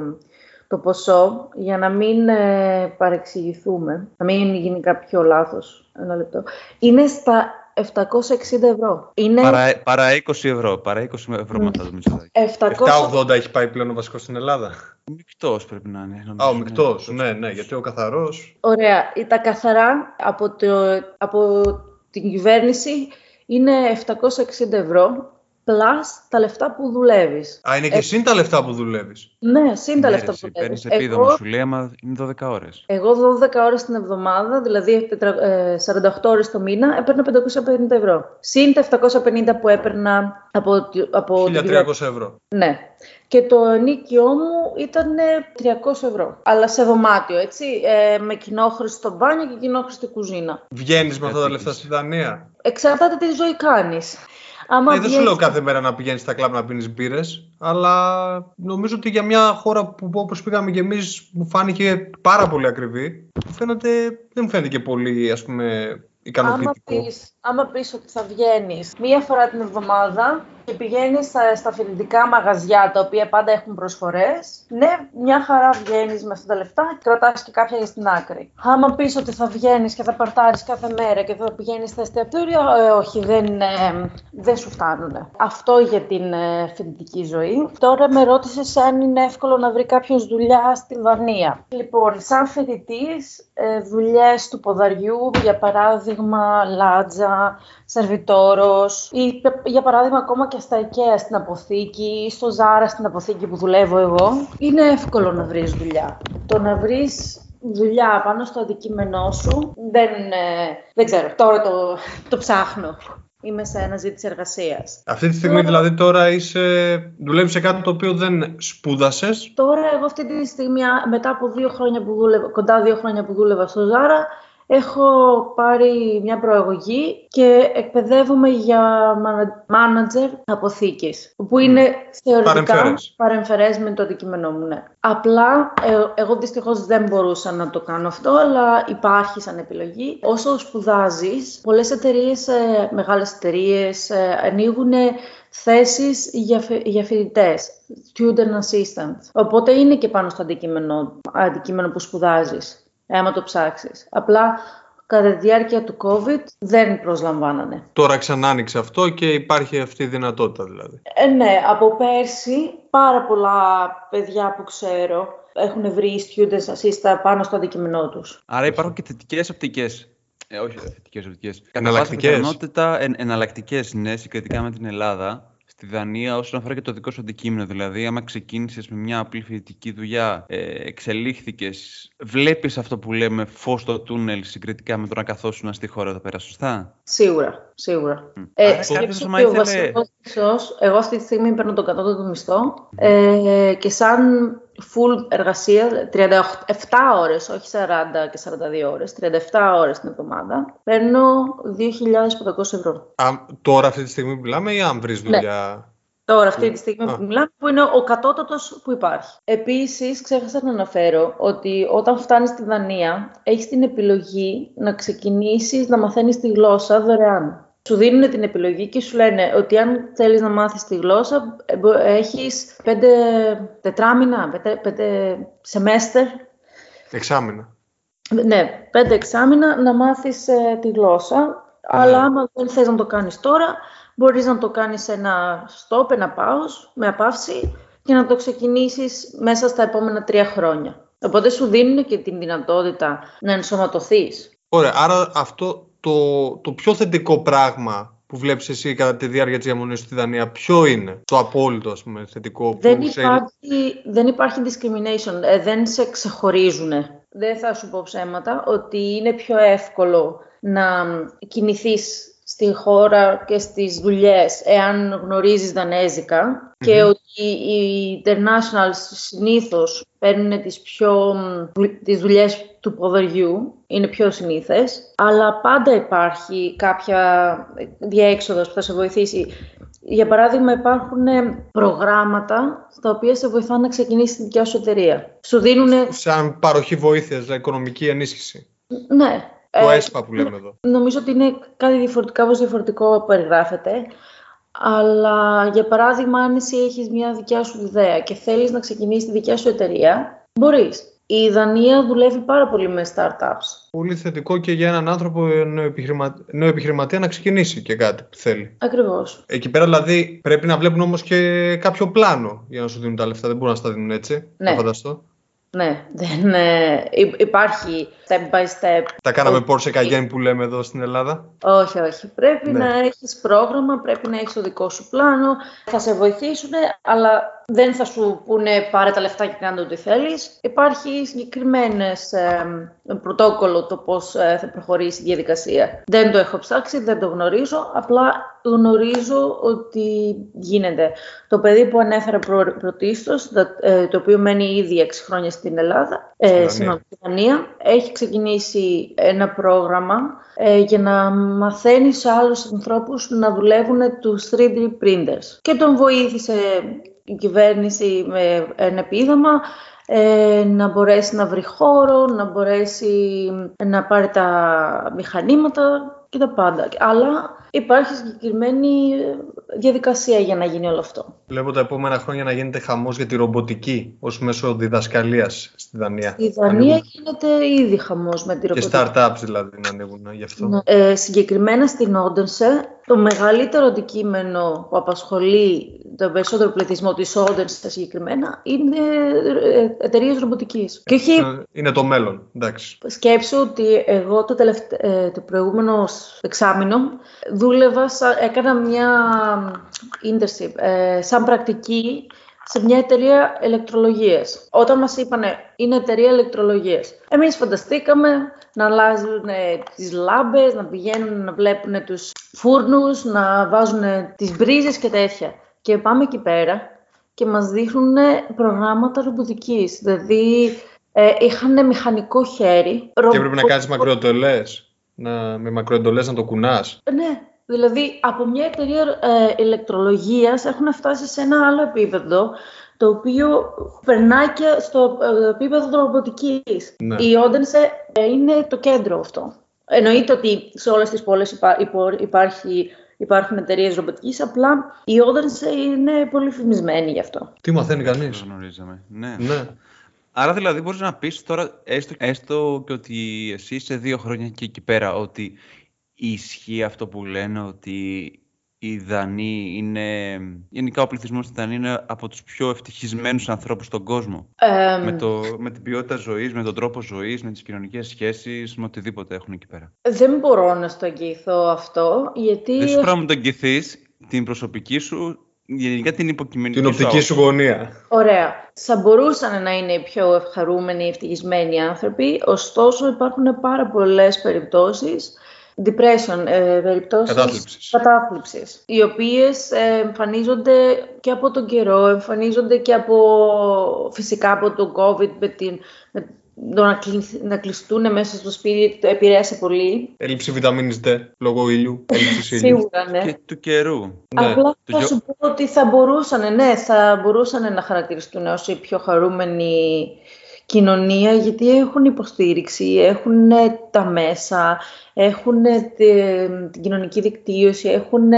το ποσό, για να μην ε, παρεξηγηθούμε, να μην γίνει κάποιο λάθος. Ένα λεπτό. Είναι στα 760 ευρώ. Είναι Παρά, παρά 20 ευρώ, παρά 20 ευρώ με αυτό το μισθό. 700... 780 έχει πάει πλέον ο βασικός στην Ελλάδα. Μεικτός πρέπει να είναι. νομίζω, Α, ο ναι. μεικτός. Ναι, ναι, γιατί ο καθαρός. Ωραία. Τα καθαρά από, το, από την κυβέρνηση είναι 760 ευρώ, plus τα λεφτά που δουλεύεις. Α, είναι και συν τα λεφτά που δουλεύεις. Ναι, συν τα Ναι, λεφτά εσύ που παίρνεις δουλεύεις. επίδομα, Εγώ- σου λέει, άμα είναι 12 ώρες. Εγώ 12 ώρες την εβδομάδα, δηλαδή τετρα- ε, 48 ώρες το μήνα, έπαιρνα 550 ευρώ. Συν τα 750 που έπαιρνα από, τη- από την 1300 κυβέρνηση. ευρώ. Ναι. Και το ενίκιό μου ήταν ε, 300 ευρώ. Αλλά σε δωμάτιο, έτσι, ε, με κοινόχρηστο μπάνιο και κοινόχρηστη κουζίνα. Βγαίνεις με αυτά τα Καθήκης. λεφτά στη Δανία. Εξαρτάται τι ζωή κάνεις. Άμα Ε, δεν σου βγαίνεις- λέω κάθε μέρα να πηγαίνεις στα κλαμπ να πίνεις μπύρες, αλλά νομίζω ότι για μια χώρα που όπως πήγαμε κι εμείς μου φάνηκε πάρα πολύ ακριβή. Μου φαίνεται, δεν μου φαίνεται και πολύ ας πούμε Άμα ικανοποιητικό. πεις, άμα πεις ότι θα βγαίνεις μία φορά την εβδομάδα και πηγαίνεις στα, στα φοιτητικά μαγαζιά τα οποία πάντα έχουν προσφορές, ναι, μια χαρά βγαίνεις με αυτά τα λεφτά και κρατάς και κάποια για στην άκρη. Άμα πεις ότι θα βγαίνεις και θα παρτάρεις κάθε μέρα και θα πηγαίνεις στα εστιατόρια, ε, όχι, δεν, ε, δεν σου φτάνουν. Αυτό για την ε, φοιτητική ζωή. Τώρα με ρώτησες αν είναι εύκολο να βρει κάποιος δουλειά στη Δανία. Λοιπόν, σαν φοιτητής, ε, δουλειές του ποδαριού, για παράδειγμα, λάτζα, σερβιτόρος ή πε- για παράδειγμα ακόμα και στα IKEA στην αποθήκη ή στο Zara στην αποθήκη που δουλεύω εγώ, είναι εύκολο να βρεις δουλειά. Το να βρεις δουλειά πάνω στο αντικείμενό σου, δεν, ε, δεν ξέρω, τώρα το, το ψάχνω. Είμαι σε αναζήτηση εργασίας. Αυτή τη στιγμή δηλαδή τώρα είσαι, δουλεύεις σε κάτι το οποίο δεν σπούδασες; Τώρα εγώ αυτή τη στιγμή, α, μετά από δύο χρόνια που δούλευα, κοντά δύο χρόνια που δούλευα στο Ζάρα, έχω πάρει μια προαγωγή και εκπαιδεύομαι για μάνατζερ αποθήκης, που είναι θεωρητικά Παρεμφερές. παρεμφερές με το αντικείμενό μου. Ναι. Απλά, ε, εγώ δυστυχώς δεν μπορούσα να το κάνω αυτό, αλλά υπάρχει σαν επιλογή. Όσο σπουδάζεις, πολλές εταιρείες, ε, μεγάλες εταιρείες, ε, ανοίγουν θέσεις για, φοι- για φοιτητές, student assistant. Οπότε είναι και πάνω στο αντικείμενο, αντικείμενο που σπουδάζεις, άμα το ψάξεις. Απλά κατά τη διάρκεια του COVID δεν προσλαμβάνανε. Τώρα ξανά άνοιξε αυτό και υπάρχει αυτή η δυνατότητα δηλαδή. Ε, ναι, από πέρσι πάρα πολλά παιδιά που ξέρω έχουν βρει student assistant πάνω στο αντικείμενό τους. Άρα υπάρχουν και θετικές οπτικές. Ε, όχι θετικές οπτικές. Κατά Εναλλακτικές. πάσα πιθανότητα εν, εναλλακτικές, ναι, συγκριτικά με την Ελλάδα. Στη Δανία, όσον αφορά και το δικό σου αντικείμενο, δηλαδή, άμα ξεκίνησες με μια απλή φοιτητική δουλειά, ε, εξελίχθηκες, βλέπεις αυτό που λέμε φως στο τούνελ συγκριτικά με το να καθόσουν στη χώρα εδώ πέρα, σωστά; Σίγουρα, σίγουρα. Άρα Ε, κάποιος σκέψου άμα ότι ο ήθελε- βασικός μισθός, εγώ αυτή τη στιγμή παίρνω τον κατώτατο μισθό ε, και σαν full εργασία, 37 ώρες, όχι 40 και 42 ώρες, 37 ώρες την εβδομάδα, παίρνω 2.500 ευρώ. Α, τώρα αυτή τη στιγμή που μιλάμε ή αν βρεις Ναι. δουλειά; Τώρα, αυτή τη στιγμή Α. που μιλάμε, που είναι ο κατώτατος που υπάρχει. Επίσης, ξέχασα να αναφέρω ότι όταν φτάνεις στη Δανία, έχεις την επιλογή να ξεκινήσεις να μαθαίνεις τη γλώσσα δωρεάν. Σου δίνουν την επιλογή και σου λένε ότι αν θέλεις να μάθεις τη γλώσσα, ε, μπο- έχεις πέντε τετράμινα, πέντε, πέντε σεμέστερ, Εξάμεινα. ναι, πέντε εξάμηνα να μάθεις ε, τη γλώσσα Αλλά άμα δεν θες να το κάνεις τώρα, μπορείς να το κάνεις ένα stop, ένα pause, με απαύση και να το ξεκινήσεις μέσα στα επόμενα τρία χρόνια. Οπότε σου δίνουν και την δυνατότητα να ενσωματωθείς. Ωραία, άρα αυτό το, το πιο θετικό πράγμα που βλέπεις εσύ κατά τη διάρκεια της διαμονής στη Δανία, ποιο είναι το απόλυτο ας πούμε, θετικό Δεν που σε... υπάρχει, δεν υπάρχει discrimination, ε, δεν σε ξεχωρίζουν. Δεν θα σου πω ψέματα ότι είναι πιο εύκολο να κινηθείς στη χώρα και στις δουλειές εάν γνωρίζεις δανέζικα και ότι οι internationals συνήθως παίρνουν τις, πιο, τις δουλειές του ποδαριού, είναι πιο συνήθες, αλλά πάντα υπάρχει κάποια διέξοδος που θα σε βοηθήσει. Για παράδειγμα, υπάρχουν προγράμματα στα οποία σε βοηθάνε να ξεκινήσεις τη δικιά σου εταιρεία. Σου δίνουν. Σαν παροχή βοήθειας, οικονομική ενίσχυση. Ναι, Το Ε, ΕΣΠΑ που λέμε εδώ. Νομίζω ότι είναι κάτι διαφορετικό, κάπως διαφορετικό που περιγράφεται. Αλλά, για παράδειγμα, αν εσύ έχεις μια δικιά σου ιδέα και θέλεις να ξεκινήσεις τη δικιά σου εταιρεία, μπορείς. Η Δανία δουλεύει πάρα πολύ με startups. Πολύ θετικό και για έναν άνθρωπο νέο, επιχειρημα... νέο επιχειρηματία να ξεκινήσει και κάτι που θέλει. Ακριβώς. Εκεί πέρα δηλαδή πρέπει να βλέπουν όμως και κάποιο πλάνο για να σου δίνουν τα λεφτά. Δεν μπορούν να στα δίνουν έτσι. Ναι. Να φανταστώ. Ναι, δεν, ε, υ- υπάρχει step by step. Τα κάναμε Porsche Cayenne που λέμε εδώ στην Ελλάδα. Όχι, όχι. Πρέπει Ναι. να έχεις πρόγραμμα, πρέπει να έχεις το δικό σου πλάνο. Θα σε βοηθήσουν, αλλά δεν θα σου πούνε πάρε τα λεφτά και κάνε ό,τι θέλεις. Υπάρχει συγκεκριμένες ε, πρωτόκολλο το πώς ε, θα προχωρήσει η διαδικασία. Δεν το έχω ψάξει, δεν το γνωρίζω, απλά γνωρίζω ότι γίνεται. Το παιδί που ανέφερα προ, πρωτίστως, τα- ε, το οποίο μένει ήδη 6 χρόνια στην Ελλάδα, Στη ε, Δανία. συγγνώμη, στη Δανία, έχει ξεκινήσει ένα πρόγραμμα ε, για να μαθαίνεις σε άλλους ανθρώπους να δουλεύουν τους 3D printers. Και τον βοήθησε η κυβέρνηση με ένα επίδομα ε, να μπορέσει να βρει χώρο, να μπορέσει να πάρει τα μηχανήματα και τα πάντα. Αλλά υπάρχει συγκεκριμένη διαδικασία για να γίνει όλο αυτό. Βλέπω τα επόμενα χρόνια να γίνεται χαμός για τη ρομποτική ως μέσο διδασκαλίας στη Δανία. Η Δανία γίνεται ήδη χαμός με τη Και ρομποτική. startups δηλαδή να ανοίγουν γι' αυτό. Ναι. Ε, συγκεκριμένα στην Όντενσε, το μεγαλύτερο αντικείμενο που απασχολεί τον περισσότερο πληθυσμό της Όντενσε συγκεκριμένα είναι εταιρείες ρομποτικής. Και όχι Ε, Είναι το μέλλον. Εντάξει. σκέψου ότι εγώ το, τελευτα... ε, το προηγούμενο εξάμηνο δούλευα, σα- έκανα μια internship ε, σαν πρακτική σε μια εταιρεία ηλεκτρολογίας. Όταν μας είπανε είναι εταιρεία ηλεκτρολογίας, εμείς φανταστήκαμε να αλλάζουν ε, τις λάμπες, να πηγαίνουν να βλέπουν τους φούρνους, να βάζουν τις μπρίζες και τέτοια. Και πάμε εκεί πέρα και μας δείχνουν προγράμματα ρομποτικής. Δηλαδή ε, είχαν μηχανικό χέρι. Και πρέπει να κάνεις μακροεντολές. Να, με μακροεντολές να το κουνάς. Ναι, δηλαδή από μια εταιρεία ε, ηλεκτρολογίας έχουν φτάσει σε ένα άλλο επίπεδο το οποίο περνάει και στο ε, επίπεδο της ρομποτικής. Ναι. Η Όντενσε ε, είναι το κέντρο αυτό. Εννοείται ότι σε όλες τις πόλεις υπά, υπό- υπάρχει, υπάρχουν εταιρείες ρομποτικής, απλά η Όντενσε είναι πολύ φημισμένη γι' αυτό. Τι μαθαίνει Δεν κανείς; το γνωρίζαμε. Ναι. Ναι. Άρα δηλαδή μπορείς να πεις τώρα, έστω, έστω και ότι εσύ είσαι δύο χρόνια και εκεί πέρα, ότι ισχύει αυτό που λένε ότι οι Δανείοι είναι, γενικά ο πληθυσμός στη Δανία είναι από τους πιο ευτυχισμένους ανθρώπους στον κόσμο. Ε, Με, το, με την ποιότητα ζωής, με τον τρόπο ζωής, με τις κοινωνικές σχέσεις, με οτιδήποτε έχουν εκεί πέρα. δεν μπορώ να στο εγγυηθώ αυτό, γιατί... Δεν σου πρέπει να το εγγυηθείς την προσωπική σου, γενικά την υποκειμενική Την οπτική σου γωνία. Ωραία. Θα μπορούσαν να είναι οι πιο ευχαρούμενοι, ευτυχισμένοι άνθρωποι, ωστόσο υπάρχουν πάρα πολλές περιπτώσεις depression, ε, περιπτώσεις Κατάθλιψης. κατάθλιψης, οι οποίες ε, εμφανίζονται και από τον καιρό, εμφανίζονται και από, φυσικά από τον COVID, με, την, με το να, κλει- να κλειστούν μέσα στο σπίτι, το επηρέασε πολύ. Έλλειψη βιταμίνης D λόγω ήλιου. Έλλειψης ήλιου. Σίγουρα, ναι. Και του καιρού. Ναι. Απλά Το θα γιο- σου πω ότι θα μπορούσαν, ναι, θα μπορούσαν να χαρακτηριστούν ως η πιο χαρούμενη κοινωνία γιατί έχουν υποστήριξη, έχουν τα μέσα, έχουν τη- την κοινωνική δικτύωση, έχουν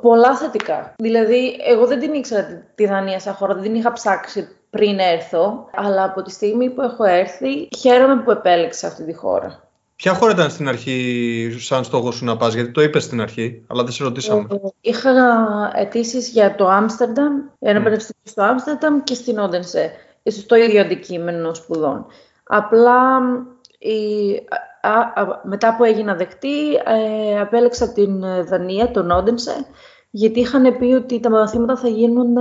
πολλά θετικά. Δηλαδή, εγώ δεν την ήξερα τη- τη Δανία σαν χώρα, δεν την είχα ψάξει πριν έρθω, αλλά από τη στιγμή που έχω έρθει, χαίρομαι που επέλεξα αυτή τη χώρα. Ποια χώρα ήταν στην αρχή σαν στόχο σου να πας, γιατί το είπες στην αρχή, αλλά δεν σε ρωτήσαμε. Ε, είχα αιτήσεις για το Άμστερνταμ, ένα mm. πανεπιστήμιο στο Άμστερνταμ και στην Όντενσε, στο ίδιο αντικείμενο σπουδών. Απλά η, α, α, μετά που έγινα δεκτή, ε, απέλεξα την Δανία, τον Όντενσε, γιατί είχαν πει ότι τα μαθήματα θα γίνουν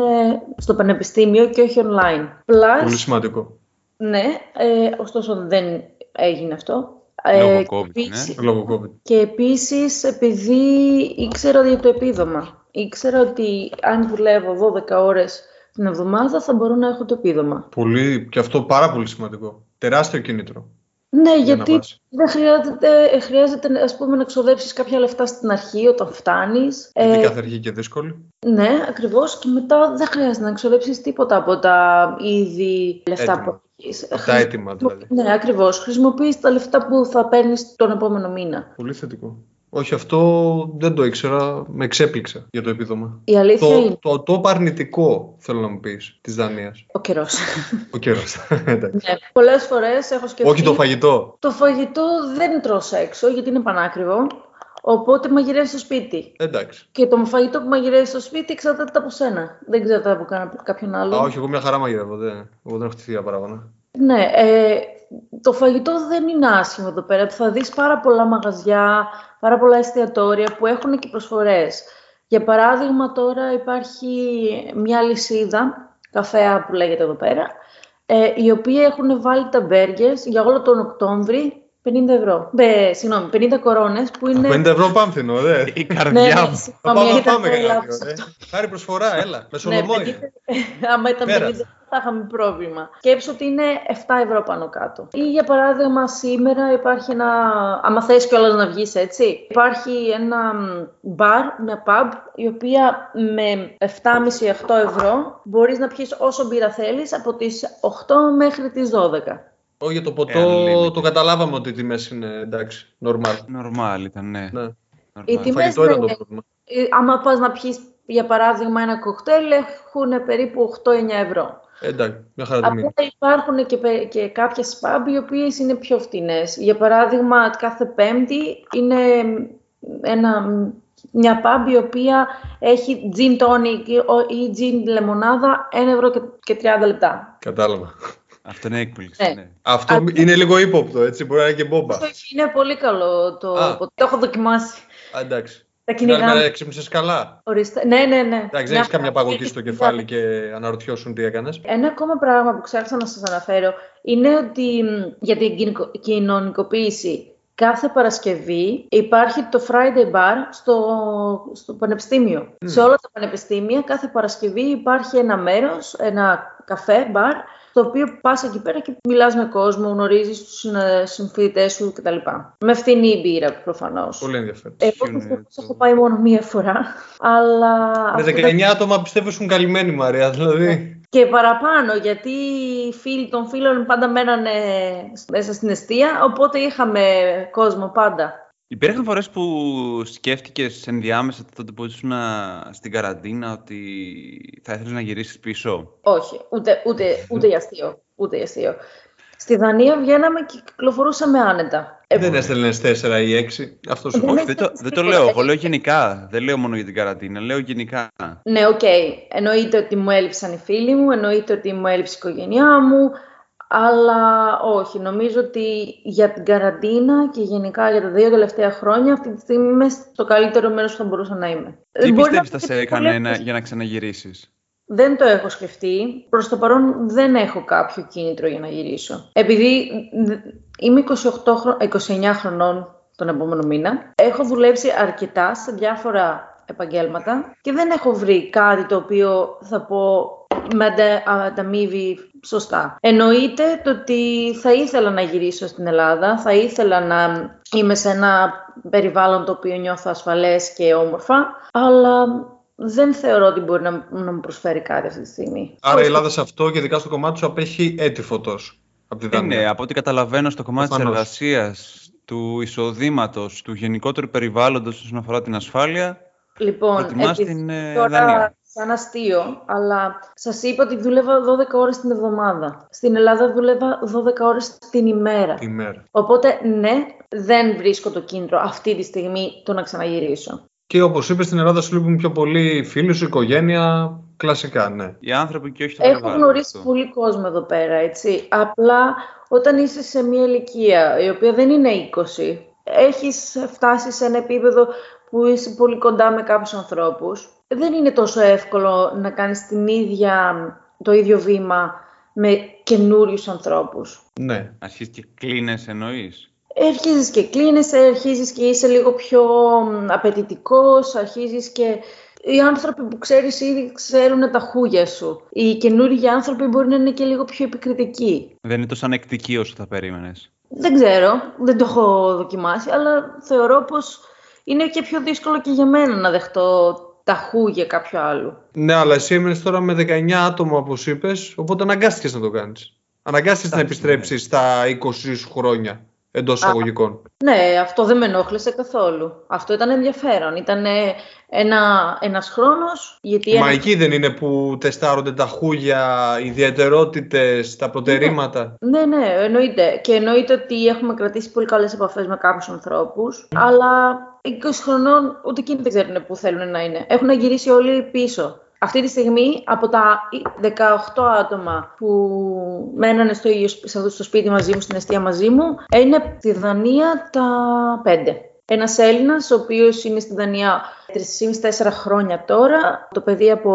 στο πανεπιστήμιο και όχι online. Plus, Πολύ σημαντικό. Ναι, ε, ωστόσο δεν έγινε αυτό. Λόγω ε, COVID, ναι. Λόγω COVID. Και επίσης επειδή ήξερα για το επίδομα. Ήξερα ότι αν δουλεύω 12 ώρες την εβδομάδα θα μπορώ να έχω το επίδομα. Πολύ, και αυτό πάρα πολύ σημαντικό. Τεράστιο κίνητρο. Ναι, γιατί δεν χρειάζεται, χρειάζεται ας πούμε, να ξοδέψεις κάποια λεφτά στην αρχή όταν φτάνεις. Γιατί ε, κάθε αρχή και δύσκολη. Ναι, ακριβώς. Και μετά δεν χρειάζεται να ξοδέψεις τίποτα από τα ήδη λεφτά έτοιμα. που έχεις. Τα έτοιμα δηλαδή. Ναι, ακριβώς. Χρησιμοποιείς τα λεφτά που θα παίρνεις τον επόμενο μήνα. Πολύ θετικό. Όχι, αυτό δεν το ήξερα. Με εξέπληξε για το επίδομα. Η αλήθεια το, είναι. Το, το, το αρνητικό, θέλω να μου πεις, της Δανίας. Ο καιρός. Ο καιρός. ναι, Πολλές φορές έχω σκεφτεί. Όχι το φαγητό. Το φαγητό δεν τρως έξω γιατί είναι πανάκριβο. Οπότε μαγειρεύει στο σπίτι. Εντάξει. Και το φαγητό που μαγειρεύεις στο σπίτι εξαρτάται από σένα. Δεν ξέρετε από κάποιον άλλο. Α, όχι, εγώ μια χαρά μαγειρεύω. Δεν, εγώ δεν έχω χτυπήσει για παράγωνα. Ναι, ε, το φαγητό δεν είναι άσχημο εδώ πέρα. Θα δεις πάρα πολλά μαγαζιά, πάρα πολλά εστιατόρια που έχουν και προσφορές. Για παράδειγμα τώρα υπάρχει μια λυσίδα, καφέα που λέγεται εδώ πέρα, ε, οι οποίοι έχουν βάλει τα μπέργκες για όλο τον Οκτώβρη 50 ευρώ. Μπε, συγγνώμη, 50 κορώνες που είναι... 50 ευρώ πάμφθινο, δε. Η καρδιά ναι, μου. Θα πάμε, θα πάμε Χάρη προσφορά, έλα. Με σολομόνια. Ναι, άμα ήταν 50 θα είχαμε πρόβλημα. Σκέψω ότι είναι 7 ευρώ πάνω κάτω. Ή για παράδειγμα σήμερα υπάρχει ένα, άμα θες κιόλας να βγεις έτσι, υπάρχει ένα μπαρ, μια pub, η οποία με 7,5-8 ευρώ μπορείς να πιεις όσο μπύρα θέλεις από τις 8 μέχρι τις 12. Όχι, για το ποτό το καταλάβαμε ότι οι τιμές είναι εντάξει, normal. Normal ήταν, ναι. ναι. Οι τιμές Φαγητό ήταν το πρόβλημα. Ε, άμα πας να πιεις για παράδειγμα ένα κοκτέιλ έχουν περίπου 8-9 ευρώ. Εντάξει, μια χαρά τιμή. Απλά υπάρχουν και, πε- και κάποιες pub οι οποίες είναι πιο φτηνές. Για παράδειγμα, κάθε πέμπτη είναι ένα, μια pub η οποία έχει gin tonic ή gin λεμονάδα 1 ευρώ και, και 30 λεπτά. Κατάλαβα. Αυτό είναι έκπληξη. Ναι. Ναι. Αυτό Α, είναι λίγο ύποπτο, έτσι, μπορεί να είναι και μπόμπα. Αυτό είναι πολύ καλό. Το, Α. το έχω δοκιμάσει. Α, εντάξει. Τα Την άλλη μέρα κυνηγάμε. έξυπνησες καλά. Ορίστε. Ναι, ναι, ναι. Εντάξει, δεν Μια έχεις καμιά χαρά. παγωτή στο κεφάλι και αναρωτιώσουν τι έκανες. Ένα ακόμα πράγμα που ξέχασα να σας αναφέρω είναι ότι μ, για την κοινικο- κοινωνικοποίηση κάθε Παρασκευή υπάρχει το Friday Bar στο, στο πανεπιστήμιο. Σε όλα τα πανεπιστήμια κάθε Παρασκευή υπάρχει ένα μέρος, ένα καφέ, μπαρ, το οποίο πας εκεί πέρα και μιλάς με κόσμο, γνωρίζεις τους συνα- συμφοιτητές σου κτλ. Με φθηνή μπύρα προφανώς. Πολύ ενδιαφέρον. Εγώ Ισχύουν, δυστυχώς το- έχω πάει μόνο μία φορά, αλλά... Με αυτό 19 άτομα πιστεύω ήσουν καλυμμένοι, Μαρία, δηλαδή. και παραπάνω, γιατί οι φίλοι των φίλων πάντα μένανε μέσα στην αιστεία, οπότε είχαμε κόσμο πάντα. Υπήρχαν φορές που σκέφτηκες ενδιάμεσα τότε που ήσουν στην καραντίνα ότι θα ήθελες να γυρίσεις πίσω; Όχι, ούτε, ούτε, ούτε για αστείο. Ούτε για αστείο. Στη Δανία βγαίναμε και κυκλοφορούσαμε άνετα. Ε, Δεν έστελνες 4 ή 6. Αυτό σου Δεν πω. είναι- Όχι, δεν το, δεν το τίποτα. λέω. Εγώ λέω γενικά. Δεν λέω μόνο για την καραντίνα. Λέω γενικά. Ναι, οκ. Εννοείται ότι μου έλειψαν οι φίλοι μου, εννοείται ότι μου έλειψε η οικογένειά μου, αλλά όχι. Νομίζω ότι για την καραντίνα και γενικά για τα δύο τελευταία χρόνια αυτή τη στιγμή είμαι στο καλύτερο μέρος που θα μπορούσα να είμαι. Τι Μπορεί να πιστεύεις θα πω σε και έκανε πολύ να- για να ξαναγυρίσεις; Δεν το έχω σκεφτεί. Προς το παρόν δεν έχω κάποιο κίνητρο για να γυρίσω. Επειδή είμαι 28, χρο- 29 χρονών τον επόμενο μήνα, έχω δουλέψει αρκετά σε διάφορα επαγγέλματα και δεν έχω βρει κάτι το οποίο θα πω με αντα- ανταμείβει σωστά. Εννοείται το ότι θα ήθελα να γυρίσω στην Ελλάδα, θα ήθελα να είμαι σε ένα περιβάλλον το οποίο νιώθω ασφαλές και όμορφα, αλλά δεν θεωρώ ότι μπορεί να, να μου προσφέρει κάτι αυτή τη στιγμή. Άρα η Όχι. Ελλάδα σε αυτό και ειδικά στο κομμάτι σου απέχει έτη φωτός από τη Ε, Δανία. ναι, από ό,τι καταλαβαίνω στο κομμάτι της Προφανώς. εργασίας, του εισοδήματος, του γενικότερου περιβάλλοντος όσον αφορά την ασφάλεια, Λοιπόν, προτιμάς επειδή την, ε, τώρα Δανία. Σαν αστείο, αλλά σας είπα ότι δούλευα 12 ώρες την εβδομάδα. Στην Ελλάδα δούλευα 12 ώρες την ημέρα. Τη μέρα. Οπότε, ναι, δεν βρίσκω το κίνητρο αυτή τη στιγμή το να ξαναγυρίσω. Και όπως είπες στην Ελλάδα σου λείπουν πιο πολλοί φίλοι σου, οικογένεια, κλασικά, ναι. Οι άνθρωποι και όχι το Έχω περιβάλλον γνωρίσει αυτό. πολύ κόσμο εδώ πέρα, έτσι. Απλά όταν είσαι σε μια ηλικία η οποία δεν είναι 20, έχεις φτάσει σε ένα επίπεδο που είσαι πολύ κοντά με κάποιους ανθρώπους, δεν είναι τόσο εύκολο να κάνεις την ίδια, το ίδιο βήμα με καινούριους ανθρώπους. Ναι. Αρχίζεις και κλείνες εννοείς; Αρχίζεις και κλείνεσαι, αρχίζεις και είσαι λίγο πιο μ, απαιτητικός, αρχίζεις και οι άνθρωποι που ξέρεις ήδη ξέρουν τα χούγια σου. Οι καινούργιοι άνθρωποι μπορεί να είναι και λίγο πιο επικριτικοί. Δεν είναι τόσο ανεκτική όσο θα περίμενες; Δεν ξέρω, δεν το έχω δοκιμάσει, αλλά θεωρώ πως είναι και πιο δύσκολο και για μένα να δεχτώ τα χούγια κάποιου άλλου. Ναι, αλλά εσύ έμενες τώρα με 19 άτομα, όπως είπες, οπότε αναγκάστηκες να το κάνεις. Αναγκάστηκες να Εντάξει, επιστρέψεις στα 20 σου χρόνια, εντός εισαγωγικών. Ναι, αυτό δεν με ενόχλησε καθόλου. Αυτό ήταν ενδιαφέρον. Ήταν ένα, ένας χρόνος, γιατί... Μα ένα- εκεί δεν είναι που τεστάρονται τα χούλια, οι ιδιαιτερότητες, τα προτερήματα; Ναι, ναι, εννοείται. Και εννοείται ότι έχουμε κρατήσει πολύ καλές επαφές με κάποιους ανθρώπους, αλλά 20 χρονών ούτε εκείνοι δεν ξέρουν πού θέλουν να είναι. Έχουν γυρίσει όλοι πίσω. Αυτή τη στιγμή, από τα 18 άτομα που μένανε στο, ίδιο, σπ- σε αυτό το σπίτι μαζί μου, στην αιστεία μαζί μου, είναι από τη Δανία τα 5. Ένας Έλληνας, ο οποίος είναι στη Δανία 3,5-4 χρόνια τώρα, το παιδί από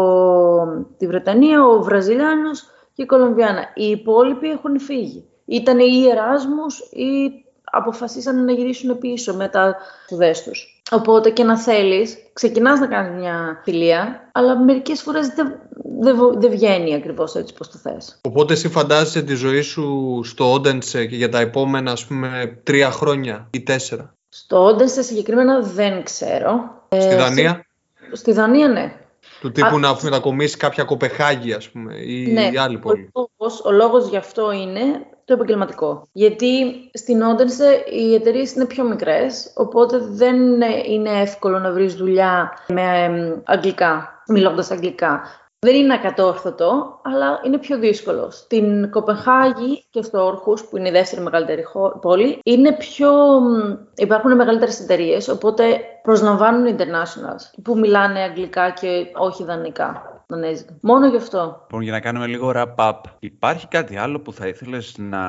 τη Βρετανία, ο Βραζιλιάνος και η Κολομβιάνα. Οι υπόλοιποι έχουν φύγει. Ήταν ή Εράσμους ή αποφασίσανε να γυρίσουν πίσω με τα σπουδές τους. Οπότε και να θέλεις, ξεκινάς να κάνεις μια φιλία, αλλά μερικές φορές δεν, δεν, βο- δεν βγαίνει ακριβώς έτσι πως το θες. Οπότε εσύ φαντάζεσαι τη ζωή σου στο Όντενσε και για τα επόμενα, ας πούμε, τρία χρόνια ή τέσσερα; Στο Όντενσε συγκεκριμένα δεν ξέρω. Στη Ε, Δανία, Στη Δανία ναι. του τύπου Α, να μετακομίσει κάποια Κοπεχάγη, ας πούμε, ή ναι. άλλη πόλη. Ο λόγος, ο λόγος γι' αυτό είναι το επαγγελματικό. Γιατί στην Όντενσε οι εταιρείες είναι πιο μικρές, οπότε δεν είναι εύκολο να βρεις δουλειά με εμ, αγγλικά, μιλώντας αγγλικά. Δεν είναι ακατόρθωτο, αλλά είναι πιο δύσκολο. Στην Κοπενχάγη και στο Όρχους, που είναι η δεύτερη μεγαλύτερη χω- πόλη, είναι πιο... μ, υπάρχουν μεγαλύτερες εταιρείες, οπότε προσλαμβάνουν internationals που μιλάνε αγγλικά και όχι δανεικά. Δανέζικα. Μόνο γι' αυτό. Λοιπόν, για να κάνουμε λίγο wrap-up, υπάρχει κάτι άλλο που θα ήθελες να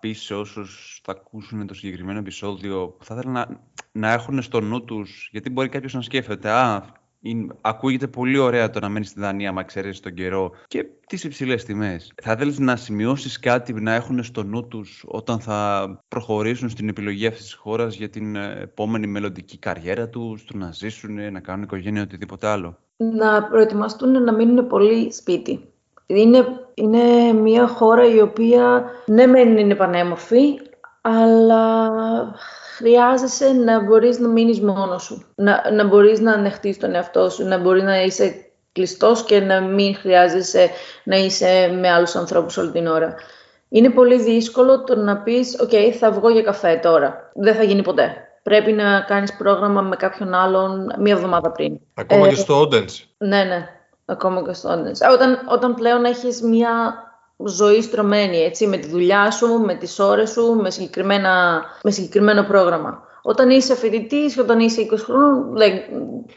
πεις σε όσους θα ακούσουν το συγκεκριμένο επεισόδιο, που θα ήθελα να, να έχουν στο νου τους, γιατί μπορεί κάποιος να σκέφτεται, α, είναι- ακούγεται πολύ ωραία το να μένεις στη Δανία, μα ξέρεις τον καιρό και τις υψηλές τιμές. Θα ήθελες να σημειώσεις κάτι να έχουν στο νου τους όταν θα προχωρήσουν στην επιλογή αυτής της χώρας για την ε, επόμενη μελλοντική καριέρα τους, του να ζήσουν, να κάνουν οικογένεια, οτιδήποτε άλλο; να προετοιμαστούν να μείνουν πολύ σπίτι. Είναι, είναι μια χώρα η οποία ναι μεν είναι πανέμορφη, αλλά χρειάζεσαι να μπορείς να μείνεις μόνος σου. Να, να μπορείς να ανεχτείς τον εαυτό σου, να μπορείς να είσαι κλειστός και να μην χρειάζεσαι να είσαι με άλλους ανθρώπους όλη την ώρα. Είναι πολύ δύσκολο το να πεις «ΟΚ, θα βγω για καφέ τώρα». Δεν θα γίνει ποτέ. Πρέπει να κάνεις πρόγραμμα με κάποιον άλλον μία εβδομάδα πριν. Ακόμα Ε, και στο Όντενσε. ναι, ναι. Ακόμα και στο Όντενς. Όταν, όταν πλέον έχεις μια ζωή στρωμένη, έτσι, με τη δουλειά σου, με τις ώρες σου, με, συγκεκριμένα, με συγκεκριμένο πρόγραμμα. Όταν είσαι φοιτητής και όταν είσαι 20 χρόνων, δεν,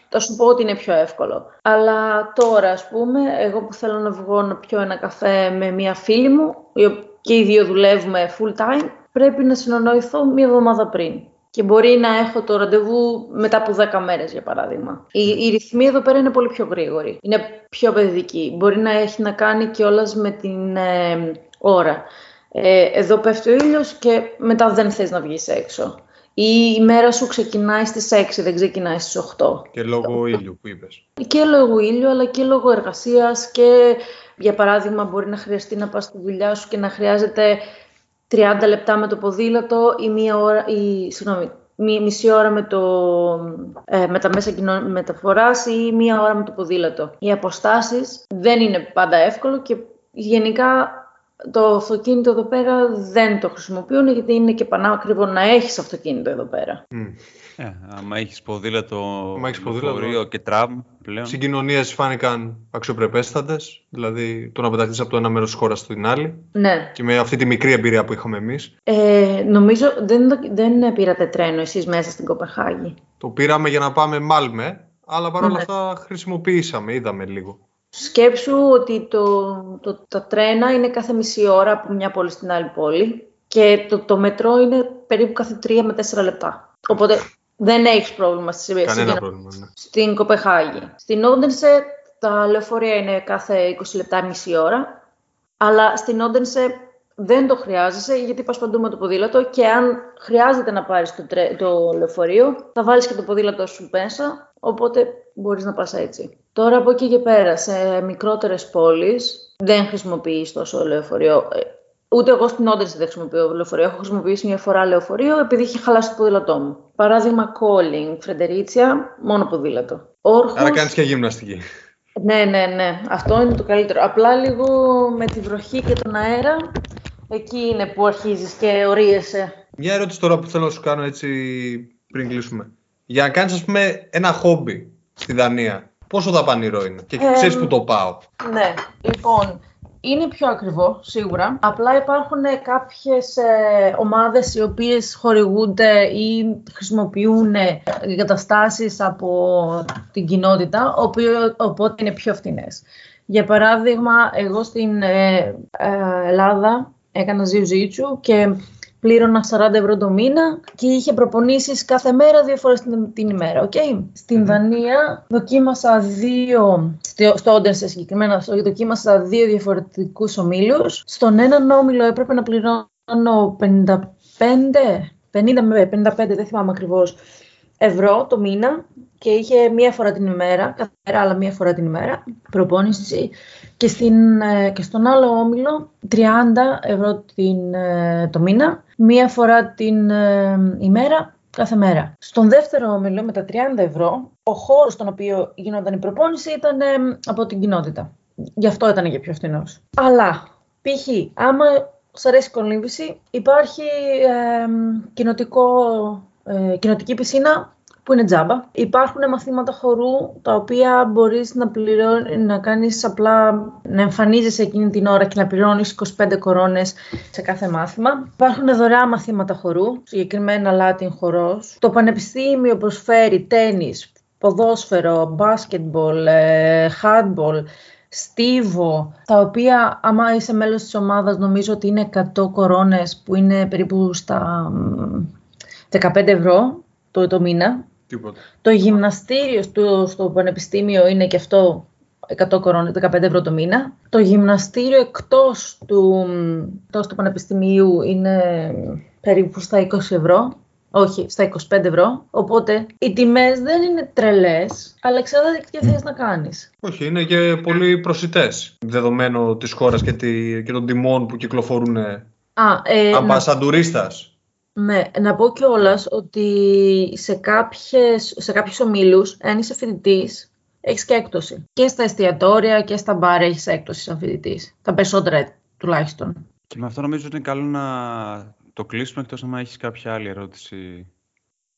θα σου πω ότι είναι πιο εύκολο. Αλλά τώρα, ας πούμε, εγώ που θέλω να βγω να πιω ένα καφέ με μια φίλη μου, η ο- και οι δύο δουλεύουμε full time, πρέπει να συνονοηθώ μία εβδομάδα πριν. Και μπορεί να έχω το ραντεβού μετά από 10 μέρες, για παράδειγμα. Οι, οι ρυθμοί εδώ πέρα είναι πολύ πιο γρήγοροι. Είναι πιο παιδικοί. Μπορεί να έχει να κάνει κιόλας με την ε, ώρα. Ε, εδώ πέφτει ο ήλιος και μετά δεν θες να βγεις έξω. Ή η μέρα σου ξεκινάει στις 6, δεν ξεκινάει στις 8. Και λόγω ήλιου που είπες. Και λόγω ήλιου, αλλά και λόγω εργασίας και για παράδειγμα μπορεί να χρειαστεί να πας στη δουλειά σου και να χρειάζεται 30 λεπτά με το ποδήλατο ή, μία ώρα, ή συγγνώμη, μη- μισή ώρα με, το, ε, με τα μέσα κοινό, μεταφοράς ή μία ώρα με το ποδήλατο. Οι αποστάσεις δεν είναι πάντα εύκολο και γενικά το αυτοκίνητο εδώ πέρα δεν το χρησιμοποιούν γιατί είναι και πανάκριβο να έχεις αυτοκίνητο εδώ πέρα. Μμ. Ε, άμα έχεις ποδήλατο, Άμα έχεις ποδήλατο. λεωφορείο και τραμ πλέον. Συγκοινωνίες φάνηκαν αξιοπρεπέστατες, δηλαδή το να πεταχθεί από το ένα μέρος της χώρας στην άλλη. Ναι. Και με αυτή τη μικρή εμπειρία που είχαμε εμείς, Ε, νομίζω δεν, το- δεν πήρατε τρένο εσείς μέσα στην Κοπεχάγη. το πήραμε για να πάμε Μάλμε, αλλά παρόλα Ναι. αυτά χρησιμοποιήσαμε, είδαμε λίγο. Σκέψου ότι το, το, τα τρένα είναι κάθε μισή ώρα από μια πόλη στην άλλη πόλη και το, το μετρό είναι περίπου κάθε τρία με τέσσερα λεπτά. Οπότε δεν έχεις πρόβλημα στη Κανένα συγκοινωνία. πρόβλημα. Ναι. Στην Κοπεχάγη. Στην Όντενσε τα λεωφορεία είναι κάθε 20 λεπτά, μισή ώρα. Αλλά στην Όντενσε δεν το χρειάζεσαι γιατί πας παντού με το ποδήλατο και αν χρειάζεται να πάρεις το, τρε- το λεωφορείο θα βάλεις και το ποδήλατο σου μέσα οπότε μπορείς να πας έτσι. Τώρα από εκεί και πέρα σε μικρότερες πόλεις δεν χρησιμοποιείς τόσο λεωφορείο. Ε, Ούτε εγώ στην Όντενσε δεν χρησιμοποιώ λεωφορείο. Έχω χρησιμοποιήσει μια φορά λεωφορείο επειδή είχε χαλάσει το ποδήλατό μου. Παράδειγμα, calling, Φρεντερίτσια, μόνο ποδήλατο. Όρχος, Άρα κάνεις και γυμναστική. ναι, ναι, ναι. Αυτό είναι το καλύτερο. Απλά λίγο με τη βροχή και τον αέρα, εκεί είναι που αρχίζεις και ορίεσαι. Μια ερώτηση τώρα που θέλω να σου κάνω έτσι πριν κλείσουμε. Για να κάνεις, ας πούμε, ένα χόμπι στη Δανία, πόσο δαπανηρό είναι και Ε, ξέρεις που το πάω; Ναι, λοιπόν, είναι πιο ακριβό σίγουρα. Απλά υπάρχουν κάποιες ε, ομάδες οι οποίες χορηγούνται ή χρησιμοποιούν ε, εγκαταστάσεις από την κοινότητα, οποίο- οπότε είναι πιο φθηνές. Για παράδειγμα, εγώ στην ε, ε, Ελλάδα έκανα ζιουζίτσου και πλήρωνα 40 ευρώ το μήνα και είχε προπονήσεις κάθε μέρα δύο φορές την, την ημέρα, οκ; Στην Δανία δοκίμασα δύο, στο, στο Odense συγκεκριμένα, στο- δοκίμασα δύο διαφορετικούς ομίλους. Στον έναν όμιλο έπρεπε να πληρώνω 55, 50 με 55, δεν θυμάμαι ακριβώς, ευρώ το μήνα και είχε μία φορά την ημέρα, κάθε μέρα αλλά μία φορά την ημέρα, προπόνηση και, στην, ε, και στον άλλο όμιλο 30 ευρώ την, ε, το μήνα, μία φορά την ε, ημέρα, κάθε μέρα. Στον δεύτερο όμιλο με τα 30 ευρώ, ο χώρος στον οποίο γινόταν η προπόνηση ήταν ε, από την κοινότητα. Γι' αυτό ήταν και πιο φθηνός. Αλλά, π.χ. άμα σ' αρέσει η κολύμβηση, υπάρχει ε, κοινοτικό, ε, κοινοτική πισίνα που είναι τζάμπα. Υπάρχουν μαθήματα χορού τα οποία μπορείς να, πληρώνει, να κάνεις απλά να εμφανίζεσαι εκείνη την ώρα και να πληρώνεις 25 κορώνες σε κάθε μάθημα. Υπάρχουν δωρεά μαθήματα χορού, συγκεκριμένα Latin χορός. Το πανεπιστήμιο προσφέρει τένις, ποδόσφαιρο, μπάσκετμπολ, ε, handball, στίβο, τα οποία άμα είσαι μέλος της ομάδας νομίζω ότι είναι 100 κορώνες που είναι περίπου στα μ, 15 ευρώ το, το μήνα. Τίποτα. Το γυμναστήριο στο, στο πανεπιστήμιο είναι και αυτό 100 κορώνες, 15 ευρώ το μήνα. Το γυμναστήριο εκτός του, εκτός του πανεπιστημίου είναι περίπου στα 20 ευρώ. Όχι, στα 25 ευρώ. Οπότε οι τιμές δεν είναι τρελές, αλλά εξαρτάται και τι θες να κάνεις. Όχι, είναι και πολύ προσιτές. Δεδομένου της χώρας και, τη, και των τιμών που κυκλοφορούν. Α, ε, Αν να πας σαν τουρίστας. Ναι, να πω κιόλας ότι σε, κάποιες, σε κάποιους ομίλους, αν είσαι φοιτητής, έχεις και έκπτωση. Και στα εστιατόρια και στα μπαρ έχεις έκπτωση σαν φοιτητής. Τα περισσότερα τουλάχιστον. Και με αυτό νομίζω ότι είναι καλό να το κλείσουμε εκτός αν έχεις κάποια άλλη ερώτηση.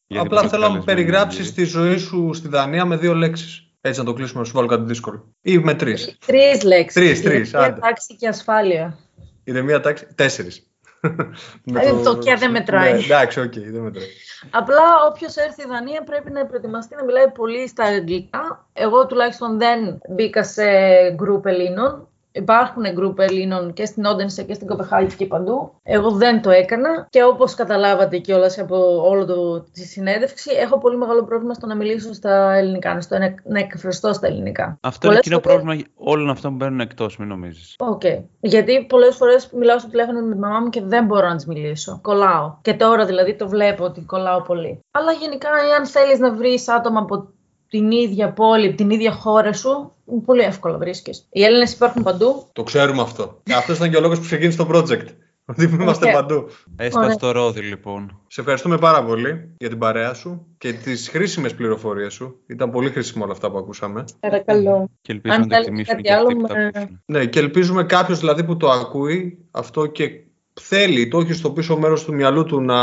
για την Απλά θέλω να μου καλεσμένη περιγράψεις Αγγέλη. τη ζωή σου στη Δανία με δύο λέξεις. Έτσι να το κλείσουμε, να σου βάλω κάτι δύσκολο. Ή με τρεις. Τρεις λέξεις. Τρεις, τρεις, Ηρεμία, άντε. τάξη και ασφάλεια. Είναι μία τάξη. Τέσσερις. Ε, το και δεν μετράει. Ναι, εντάξει, οκ, δεν μετράει. Απλά όποιος έρθει στη Δανία πρέπει να προετοιμαστεί να μιλάει πολύ στα αγγλικά. Εγώ τουλάχιστον δεν μπήκα σε γκρουπ Ελλήνων. Υπάρχουν γκρουπ Ελλήνων και στην Όντενσε και στην Κοπεγχάγη και παντού. Εγώ δεν το έκανα και όπως καταλάβατε κιόλας από όλο το, τη συνέντευξη, έχω πολύ μεγάλο πρόβλημα στο να μιλήσω στα ελληνικά, στο να, να εκφραστώ στα ελληνικά. Αυτό είναι Πολλές κοινό φορές- πρόβλημα όλων αυτών που μένουν εκτός, μην νομίζεις. Οκ. Γιατί πολλές φορές μιλάω στο τηλέφωνο με τη μαμά μου και δεν μπορώ να της μιλήσω. Κολλάω. Και τώρα δηλαδή το βλέπω ότι κολλάω πολύ. Αλλά γενικά, αν θέλεις να βρεις άτομα από την ίδια πόλη, την ίδια χώρα σου, πολύ εύκολα βρίσκεις. Οι Έλληνες υπάρχουν παντού. Το ξέρουμε αυτό. Αυτός ήταν και ο λόγος που ξεκίνησε το project. Ότι είμαστε Οκ. παντού. Έσπα- Ωραία. σες το ρόδι, λοιπόν. Σε ευχαριστούμε πάρα πολύ για την παρέα σου και τις χρήσιμες πληροφορίες σου. Ήταν πολύ χρήσιμο όλα αυτά που ακούσαμε. Παρακαλώ. Και ελπίζω Αν να το θέλετε εκτιμήσουν κάτι και αυτοί άλλο, που τα με- ακούσουν. Ναι, και ελπίζουμε κάποιος δηλαδή που το ακούει αυτό και θέλει, το έχει στο πίσω μέρος του μυαλού του να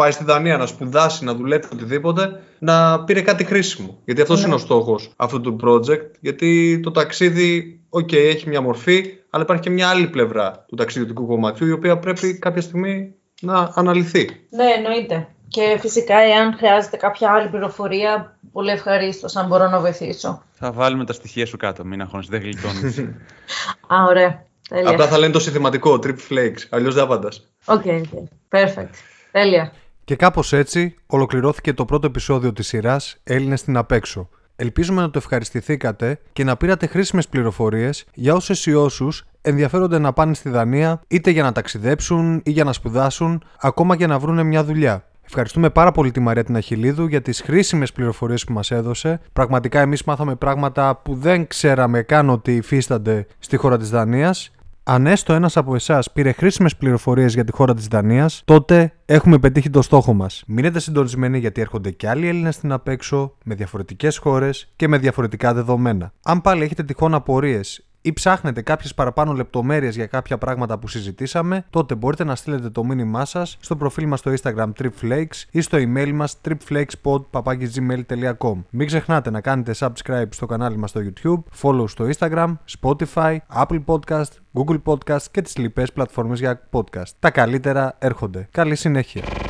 πάει στη Δανία, να σπουδάσει, να δουλέψει οτιδήποτε, να πήρε κάτι χρήσιμο. Γιατί αυτός Ναι. είναι ο στόχος αυτού του project. Γιατί το ταξίδι, οκ, έχει μια μορφή, αλλά υπάρχει και μια άλλη πλευρά του ταξιδιωτικού κομματιού, η οποία πρέπει κάποια στιγμή να αναλυθεί. Ναι, εννοείται. Και φυσικά, εάν χρειάζεται κάποια άλλη πληροφορία, πολύ ευχαρίστως αν μπορώ να βοηθήσω. Θα βάλουμε τα στοιχεία σου κάτω, μην αγχώνεσαι, δεν γλιτώνεις. Α, ωραία. Τέλεια. Απλά θα λένε το συνθηματικό, trip flakes, αλλιώς δεν απαντάς. ΟΚ, ΟΚ. Perfect. Τέλεια. Και κάπως έτσι ολοκληρώθηκε το πρώτο επεισόδιο της σειράς Έλληνες στην απέξω. Ελπίζουμε να το ευχαριστηθήκατε και να πήρατε χρήσιμες πληροφορίες για όσες ή όσους ενδιαφέρονται να πάνε στη Δανία είτε για να ταξιδέψουν ή για να σπουδάσουν, ακόμα και να βρουν μια δουλειά. Ευχαριστούμε πάρα πολύ τη Μαρία την Αχιλίδου για τις χρήσιμες πληροφορίες που μας έδωσε. Πραγματικά εμείς μάθαμε πράγματα που δεν ξέραμε καν ότι υφίστανται στη χώρα της Δανίας. Αν έστω ένας από εσάς πήρε χρήσιμες πληροφορίες για τη χώρα της Δανίας, τότε έχουμε πετύχει το στόχο μας. Μείνετε συντονισμένοι γιατί έρχονται και άλλοι Έλληνες στην απέξω, με διαφορετικές χώρες και με διαφορετικά δεδομένα. Αν πάλι έχετε τυχόν απορίες ή ψάχνετε κάποιες παραπάνω λεπτομέρειες για κάποια πράγματα που συζητήσαμε, τότε μπορείτε να στείλετε το μήνυμά σας στο προφίλ μας στο Instagram tripflakes ή στο email μας tripflakespod.gmail.com Μην ξεχνάτε να κάνετε subscribe στο κανάλι μας στο YouTube, follow στο Instagram, Spotify, Apple Podcast, Google Podcast και τις λοιπές πλατφόρμες για podcast. Τα καλύτερα έρχονται. Καλή συνέχεια.